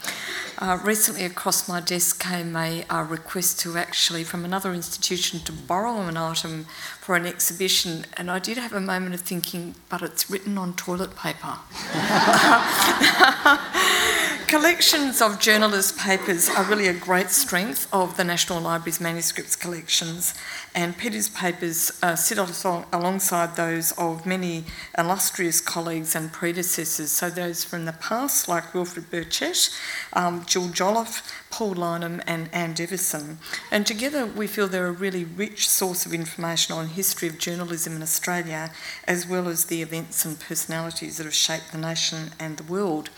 uh, recently, across my desk came a, request to actually from another institution to borrow an item for an exhibition, and I did have a moment of thinking, but it's written on toilet paper. Collections of journalists' papers are really a great strength of the National Library's manuscripts collections, and Peter's papers uh, sit alongside those of many illustrious colleagues and predecessors. So, those from the past, like Wilfred Burchett, um, Jill Jolliffe, Paul Lyneham, and Anne Deveson. And together, we feel they're a really rich source of information on history of journalism in Australia, as well as the events and personalities that have shaped the nation and the world.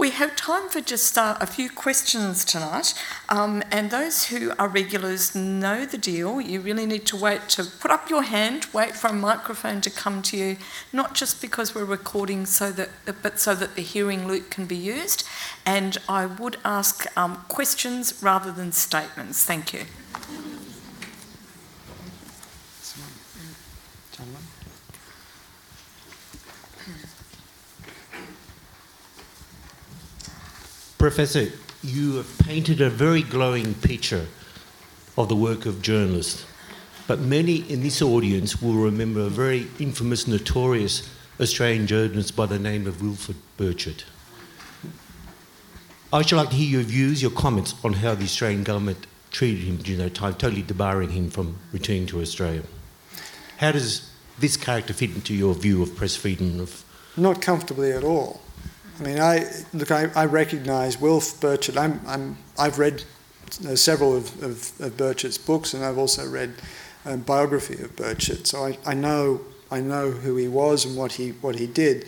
We have time for just uh, a few questions tonight, um, and those who are regulars know the deal. You really need to wait to put up your hand, wait for a microphone to come to you, not just because we're recording, so that but so that the hearing loop can be used. And I would ask um, questions rather than statements. Thank you. Professor, you have painted a very glowing picture of the work of journalists, but many in this audience will remember a very infamous, notorious Australian journalist by the name of Wilfred Burchett. I should like to hear your views, your comments on how the Australian government treated him during that time, totally debarring him from returning to Australia. How does this character fit into your view of press freedom? Of Not comfortably at all. I mean, I look. I, I recognise Wilf Burchett. I'm, I'm, I've read uh, several of, of, of, Burchett's books, and I've also read a biography of Burchett. So I, I know I know who he was and what he what he did.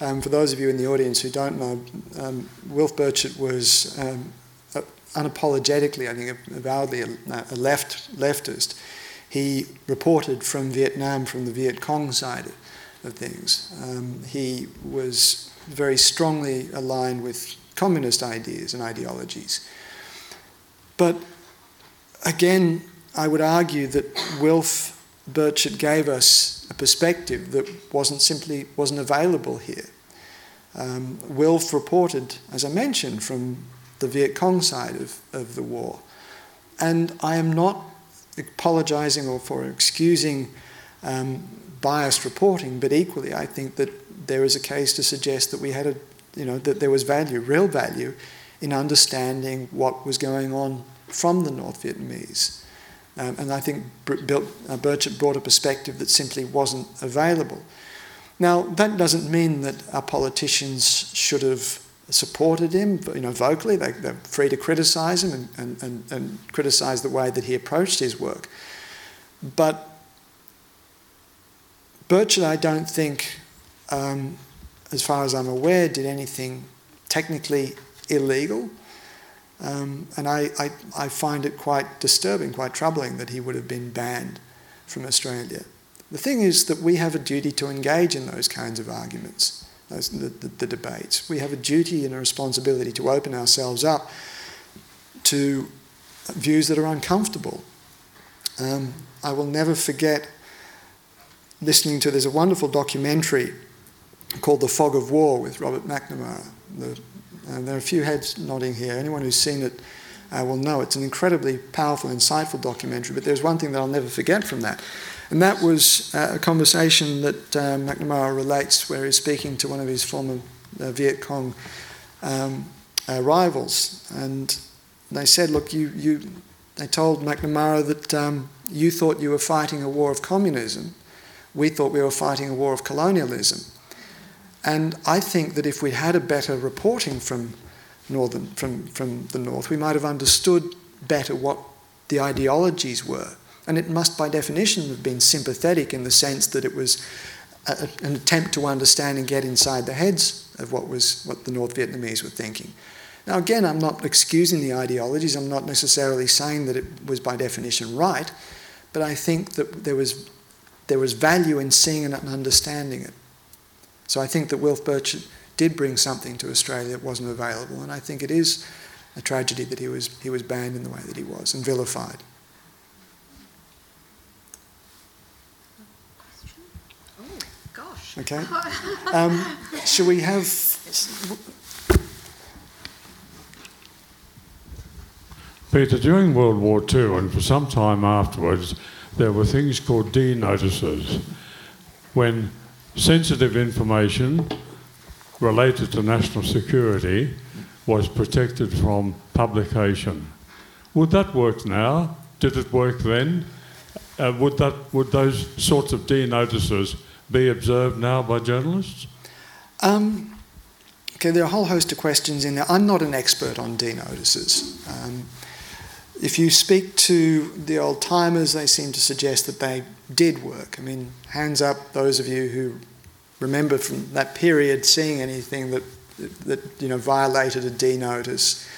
Um, for those of you in the audience who don't know, um, Wilf Burchett was um, unapologetically, I think, avowedly a, a left leftist. He reported from Vietnam, from the Viet Cong side of things. Um, he was very strongly aligned with communist ideas and ideologies. But again, I would argue that Wilf Burchett gave us a perspective that wasn't simply wasn't available here. Um, Wilf reported, as I mentioned, from the Viet Cong side of, of the war. And I am not apologising or for excusing um, biased reporting, but equally I think that there is a case to suggest that we had a, you know, that there was value, real value, in understanding what was going on from the North Vietnamese. Um, and I think uh, Burchett brought a perspective that simply wasn't available. Now, that doesn't mean that our politicians should have supported him, you know, vocally. They, are free to criticise him and, and, and, and criticise the way that he approached his work. But Burchett, I don't think, um, as far as I'm aware, did anything technically illegal. Um, and I, I, I, find it quite disturbing, quite troubling that he would have been banned from Australia. The thing is that we have a duty to engage in those kinds of arguments, those, the, the, the debates. We have a duty and a responsibility to open ourselves up to views that are uncomfortable. Um, I will never forget listening to, there's a wonderful documentary called The Fog of War with Robert McNamara. The, and there are a few heads nodding here. Anyone who's seen it uh, will know it's an incredibly powerful, insightful documentary. But there's one thing that I'll never forget from that. And that was uh, a conversation that uh, McNamara relates where he's speaking to one of his former uh, Viet Cong um, uh, rivals. And they said, Look, you, you, they told McNamara that um, you thought you were fighting a war of communism. We thought we were fighting a war of colonialism. And I think that if we had a better reporting from northern from, from the north, we might have understood better what the ideologies were. And it must, by definition, have been sympathetic in the sense that it was a, an attempt to understand and get inside the heads of what was what the North Vietnamese were thinking. Now, again, I'm not excusing the ideologies. I'm not necessarily saying that it was by definition right, but I think that there was there was value in seeing and understanding it. So I think that Wilf Burchett did bring something to Australia that wasn't available, and I think it is a tragedy that he was, he was banned in the way that he was and vilified. Oh, gosh. Okay. Um, shall we have. Peter, during World War II and for some time afterwards, there were things called D notices when sensitive information related to national security was protected from publication. Would that work now? Did it work then? Uh, would, that, would those sorts of D notices be observed now by journalists? Um, okay, there are a whole host of questions in there. I'm not an expert on D notices. Um, if you speak to the old timers, they seem to suggest that they did work. I mean, hands up, those of you who remember from that period seeing anything that, that you know, violated a D notice.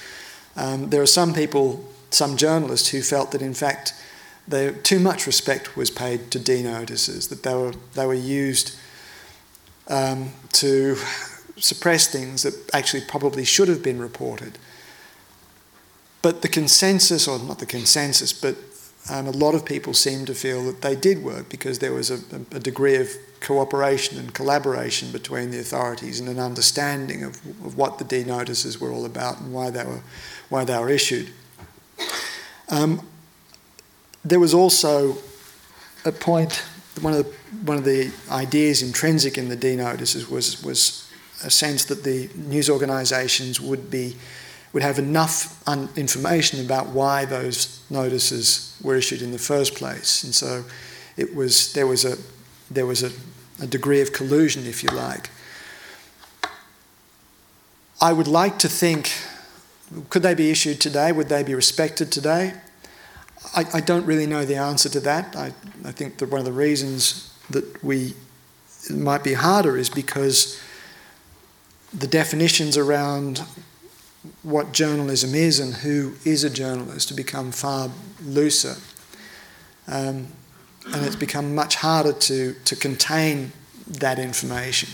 Um, there are some people, some journalists, who felt that in fact they, too much respect was paid to D notices, that they were, they were used um, to suppress things that actually probably should have been reported. But the consensus, or not the consensus, but um, a lot of people seemed to feel that they did work because there was a, a, degree of cooperation and collaboration between the authorities and an understanding of, of what the D notices were all about and why they were, why they were issued. Um, there was also a point, one of, the, one of the ideas intrinsic in the D notices was, was a sense that the news organisations would be would have enough un- information about why those notices were issued in the first place, and so it was there was a there was a, a degree of collusion, if you like. I would like to think, could they be issued today? Would they be respected today? I, I don't really know the answer to that. I, I think that one of the reasons that we might be harder is because the definitions around what journalism is and who is a journalist to become far looser. Um, and it's become much harder to, to contain that information.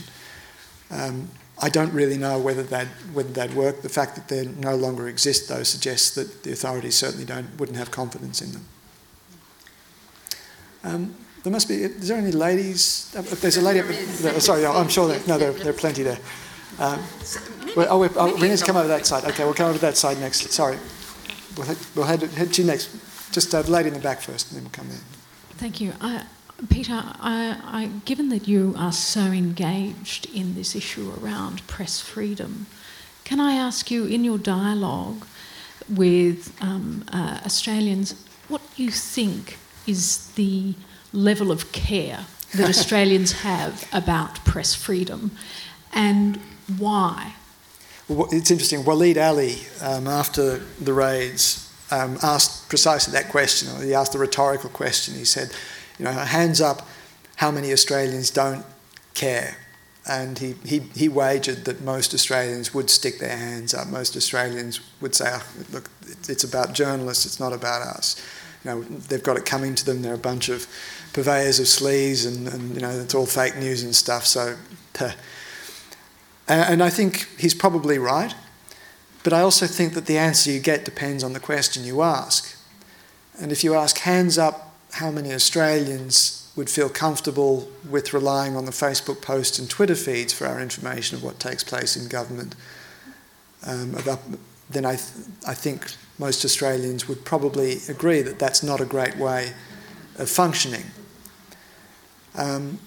Um, I don't really know whether that whether that work. The fact that they no longer exist, though, suggests that the authorities certainly don't wouldn't have confidence in them. Um, there must be. Is there any ladies? Uh, there's a lady. There, sorry, I'm sure. There, no, there, there are plenty there. Um, well, oh, wait, oh, we need to come over that side. Okay, we'll come over that side next. Sorry. We'll head, we'll head, head to you next. Just uh, the lady in the back first, and then we'll come in. Thank you. I, Peter, I, I, given that you are so engaged in this issue around press freedom, can I ask you in your dialogue with um, uh, Australians what you think is the level of care that Australians have about press freedom and why? Well, it's interesting. Waleed Aly, um, after the raids, um, asked precisely that question. He asked a rhetorical question. He said, you know, hands up how many Australians don't care. And he, he, he wagered that most Australians would stick their hands up. Most Australians would say, oh, look, it's about journalists, it's not about us. You know, they've got it coming to them. They're a bunch of purveyors of sleaze and, and you know, it's all fake news and stuff. So and I think he's probably right, but I also think that the answer you get depends on the question you ask. And if you ask hands up how many Australians would feel comfortable with relying on the Facebook posts and Twitter feeds for our information of what takes place in government, um, then I, th- I think most Australians would probably agree that that's not a great way of functioning. Um,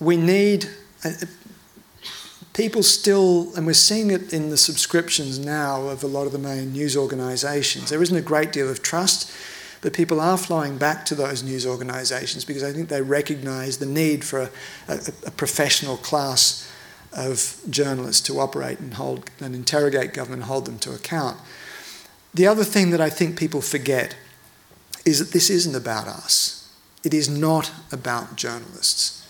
we need, people still, and we're seeing it in the subscriptions now of a lot of the main news organisations, there isn't a great deal of trust, but people are flowing back to those news organisations because I think they recognise the need for a, a, a, professional class of journalists to operate and hold and interrogate government hold them to account. The other thing that I think people forget is that this isn't about us. It is not about journalists.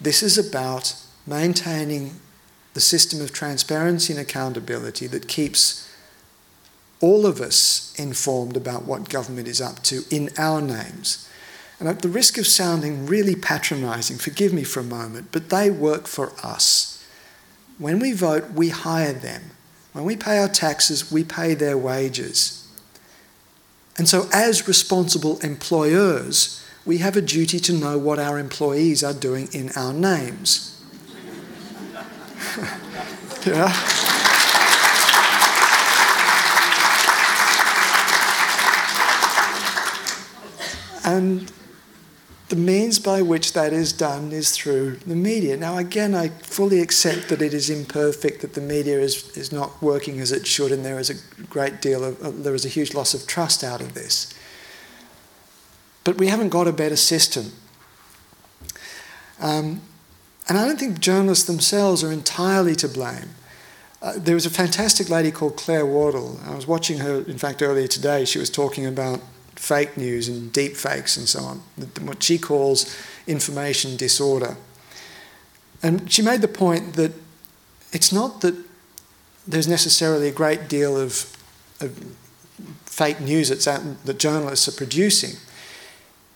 This is about maintaining the system of transparency and accountability that keeps all of us informed about what government is up to in our names. And at the risk of sounding really patronising, forgive me for a moment, but they work for us. When we vote, we hire them. When we pay our taxes, we pay their wages. And so, as responsible employers, we have a duty to know what our employees are doing in our names. yeah. And the means by which that is done is through the media. Now, again, I fully accept that it is imperfect, that the media is, is not working as it should, and there is a great deal of, uh, there is a huge loss of trust out of this. But we haven't got a better system. Um, and I don't think journalists themselves are entirely to blame. Uh, there was a fantastic lady called Claire Wardle. I was watching her, in fact, earlier today. She was talking about fake news and deep fakes and so on, what she calls information disorder. And she made the point that it's not that there's necessarily a great deal of, of fake news that journalists are producing.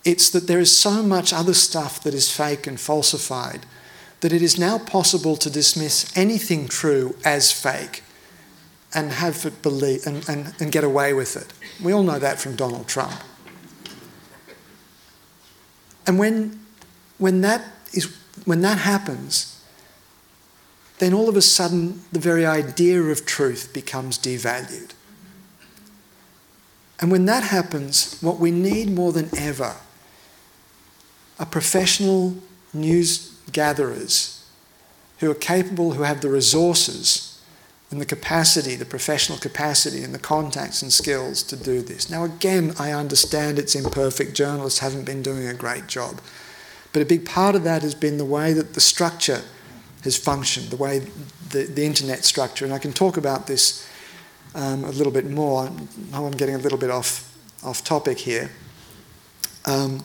It's that there is so much other stuff that is fake and falsified that it is now possible to dismiss anything true as fake and have it believe and, and, and get away with it. We all know that from Donald Trump. And when, when, that is, when that happens, then all of a sudden the very idea of truth becomes devalued. And when that happens, what we need more than ever are professional news gatherers who are capable, who have the resources and the capacity, the professional capacity and the contacts and skills to do this. Now, again, I understand it's imperfect. Journalists haven't been doing a great job. But a big part of that has been the way that the structure has functioned, the way the, the internet structure. And I can talk about this um, a little bit more. Now I'm getting a little bit off, off topic here. Um,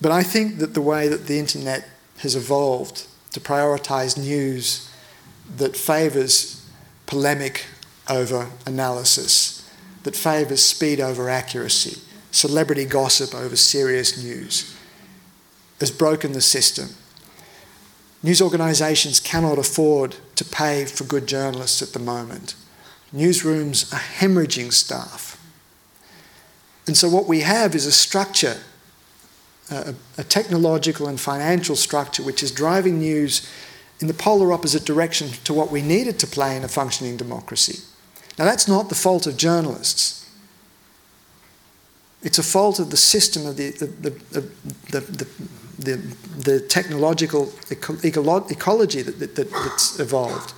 but I think that the way that the internet has evolved to prioritise news that favours polemic over analysis, that favours speed over accuracy, celebrity gossip over serious news, has broken the system. News organisations cannot afford to pay for good journalists at the moment. Newsrooms are hemorrhaging staff. And so, what we have is a structure, a, technological and financial structure, which is driving news in the polar opposite direction to what we needed to play in a functioning democracy. Now, that's not the fault of journalists. It's a fault of the system of the, the, the, the, the, the, the technological eco- ecology that, that, that's evolved.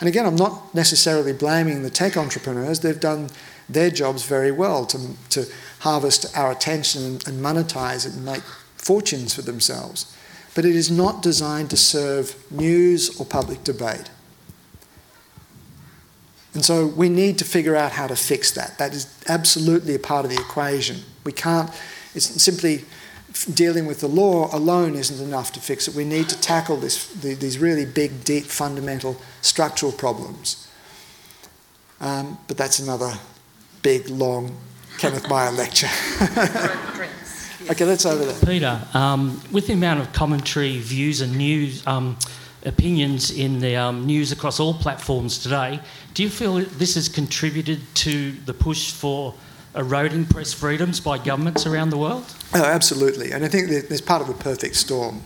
And again, I'm not necessarily blaming the tech entrepreneurs. They've done their jobs very well to, to harvest our attention and, monetize it and make fortunes for themselves. But it is not designed to serve news or public debate. And so we need to figure out how to fix that. That is absolutely a part of the equation. We can't, it's simply dealing with the law alone isn't enough to fix it. We need to tackle this, the, these really big, deep, fundamental structural problems. Um, but that's another big, long Kenneth Myer lecture. okay, let's over there. Peter, um, with the amount of commentary, views, and news um, opinions in the um, news across all platforms today, do you feel this has contributed to the push for eroding press freedoms by governments around the world? Oh, absolutely. And I think there's part of a perfect storm.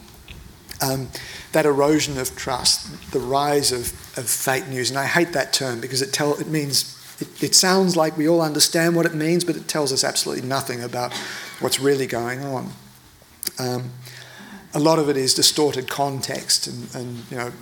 Um, that erosion of trust, the rise of, of fake news, and I hate that term because it, tell, it means it, it sounds like we all understand what it means, but it tells us absolutely nothing about what's really going on. Um, a lot of it is distorted context, and, and you know,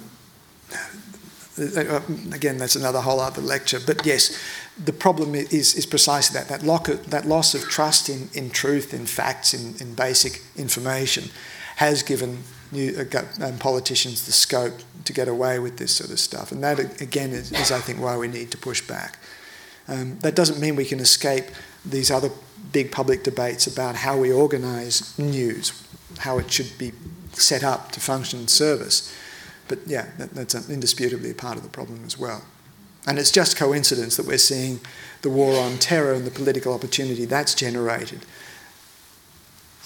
uh, again, that's another whole other lecture. But yes, the problem is, is precisely that that, lock that loss of trust in, in truth, in facts, in, in basic information has given new, uh, um, politicians the scope to get away with this sort of stuff. And that, again, is, is I think, why we need to push back. Um, that doesn't mean we can escape these other big public debates about how we organise news, how it should be set up to function and service. But yeah, that, that's indisputably a part of the problem as well. And it's just coincidence that we're seeing the war on terror and the political opportunity that's generated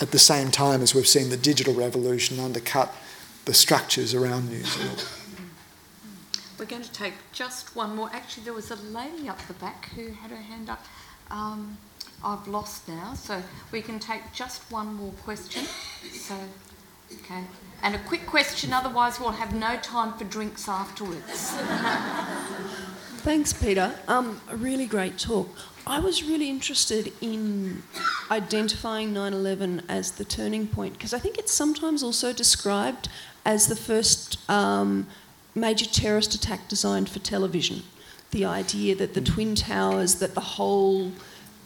at the same time as we've seen the digital revolution undercut the structures around news. We're going to take just one more. Actually, there was a lady up the back who had her hand up. Um, I've lost now, so we can take just one more question. So, okay. And a quick question, otherwise, we'll have no time for drinks afterwards. Thanks, Peter. Um, a really great talk. I was really interested in identifying 9 11 as the turning point because I think it's sometimes also described as the first um, major terrorist attack designed for television. The idea that the Twin Towers, that the whole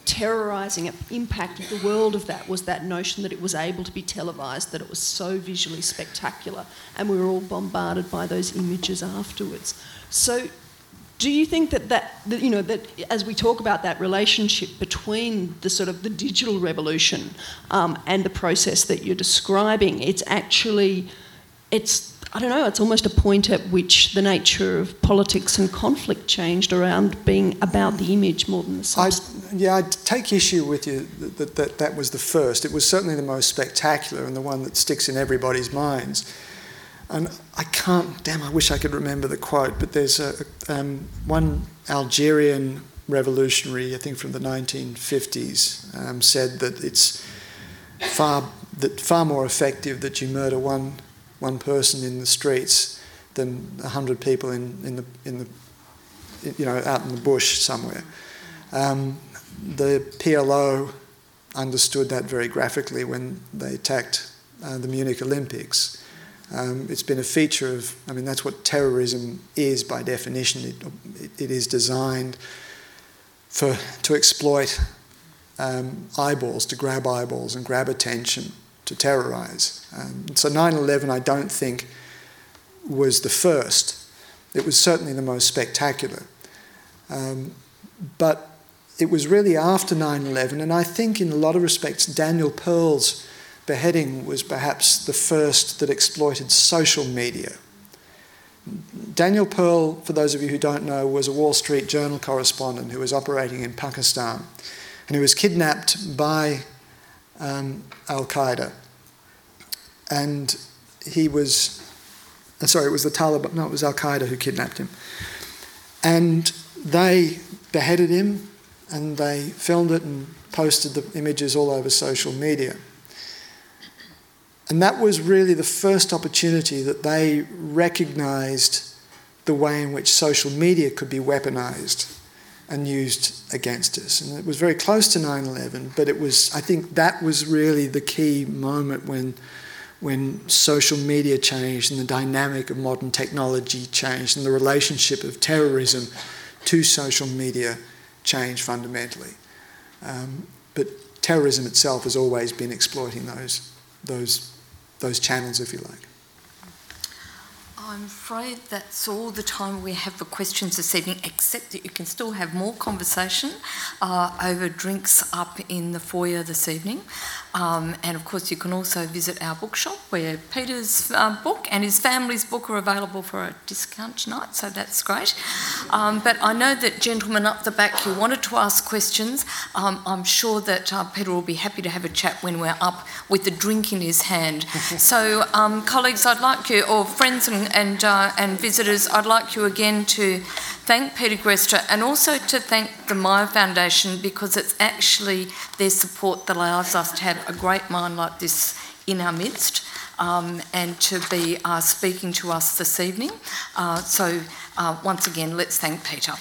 terrorising impact of the world of that was that notion that it was able to be televised, that it was so visually spectacular, and we were all bombarded by those images afterwards. So, do you think that, that, that you know that as we talk about that relationship between the sort of the digital revolution um, and the process that you're describing it's actually it's I don't know, it's almost a point at which the nature of politics and conflict changed around being about the image more than the substance. yeah, I'd take issue with you that, that, that that was the first. It was certainly the most spectacular and the one that sticks in everybody's minds. And I can't, damn, I wish I could remember the quote, but there's a, um, one Algerian revolutionary, I think from the 1950s, um, said that it's far that far more effective that you murder one one person in the streets than a hundred people in, in the in the you know out in the bush somewhere. Um, the PLO understood that very graphically when they attacked uh, the Munich Olympics. Um, it's been a feature of, I mean, that's what terrorism is by definition. It, it, it is designed for, to exploit um, eyeballs, to grab eyeballs and grab attention, to terrorize. Um, so 9 11, I don't think, was the first. It was certainly the most spectacular. Um, but it was really after 9 11, and I think in a lot of respects, Daniel Pearl's beheading was perhaps the first that exploited social media. Daniel Pearl, for those of you who don't know, was a Wall Street Journal correspondent who was operating in Pakistan. And he was kidnapped by um, Al Qaeda. And he was, uh, sorry, it was the Taliban, no, it was Al Qaeda who kidnapped him. And they beheaded him and they filmed it and posted the images all over social media. And that was really the first opportunity that they recognised the way in which social media could be weaponised and used against us. And it was very close to 9 11, but it was, I think that was really the key moment when, when social media changed and the dynamic of modern technology changed and the relationship of terrorism to social media changed fundamentally. Um, but terrorism itself has always been exploiting those, those those channels, if you like. I'm afraid that's all the time we have for questions this evening, except that you can still have more conversation uh, over drinks up in the foyer this evening. Um, and of course, you can also visit our bookshop where Peter's uh, book and his family's book are available for a discount tonight, so that's great. Um, but I know that gentlemen up the back who wanted to ask questions, um, I'm sure that uh, Peter will be happy to have a chat when we're up with the drink in his hand. so, um, colleagues, I'd like you, or friends and, and, uh, and visitors, I'd like you again to thank Peter Greste and also to thank the Myer Foundation because it's actually their support that allows us to have a great mind like this in our midst um, and to be uh, speaking to us this evening. Uh, so, uh, once again, let's thank Peter.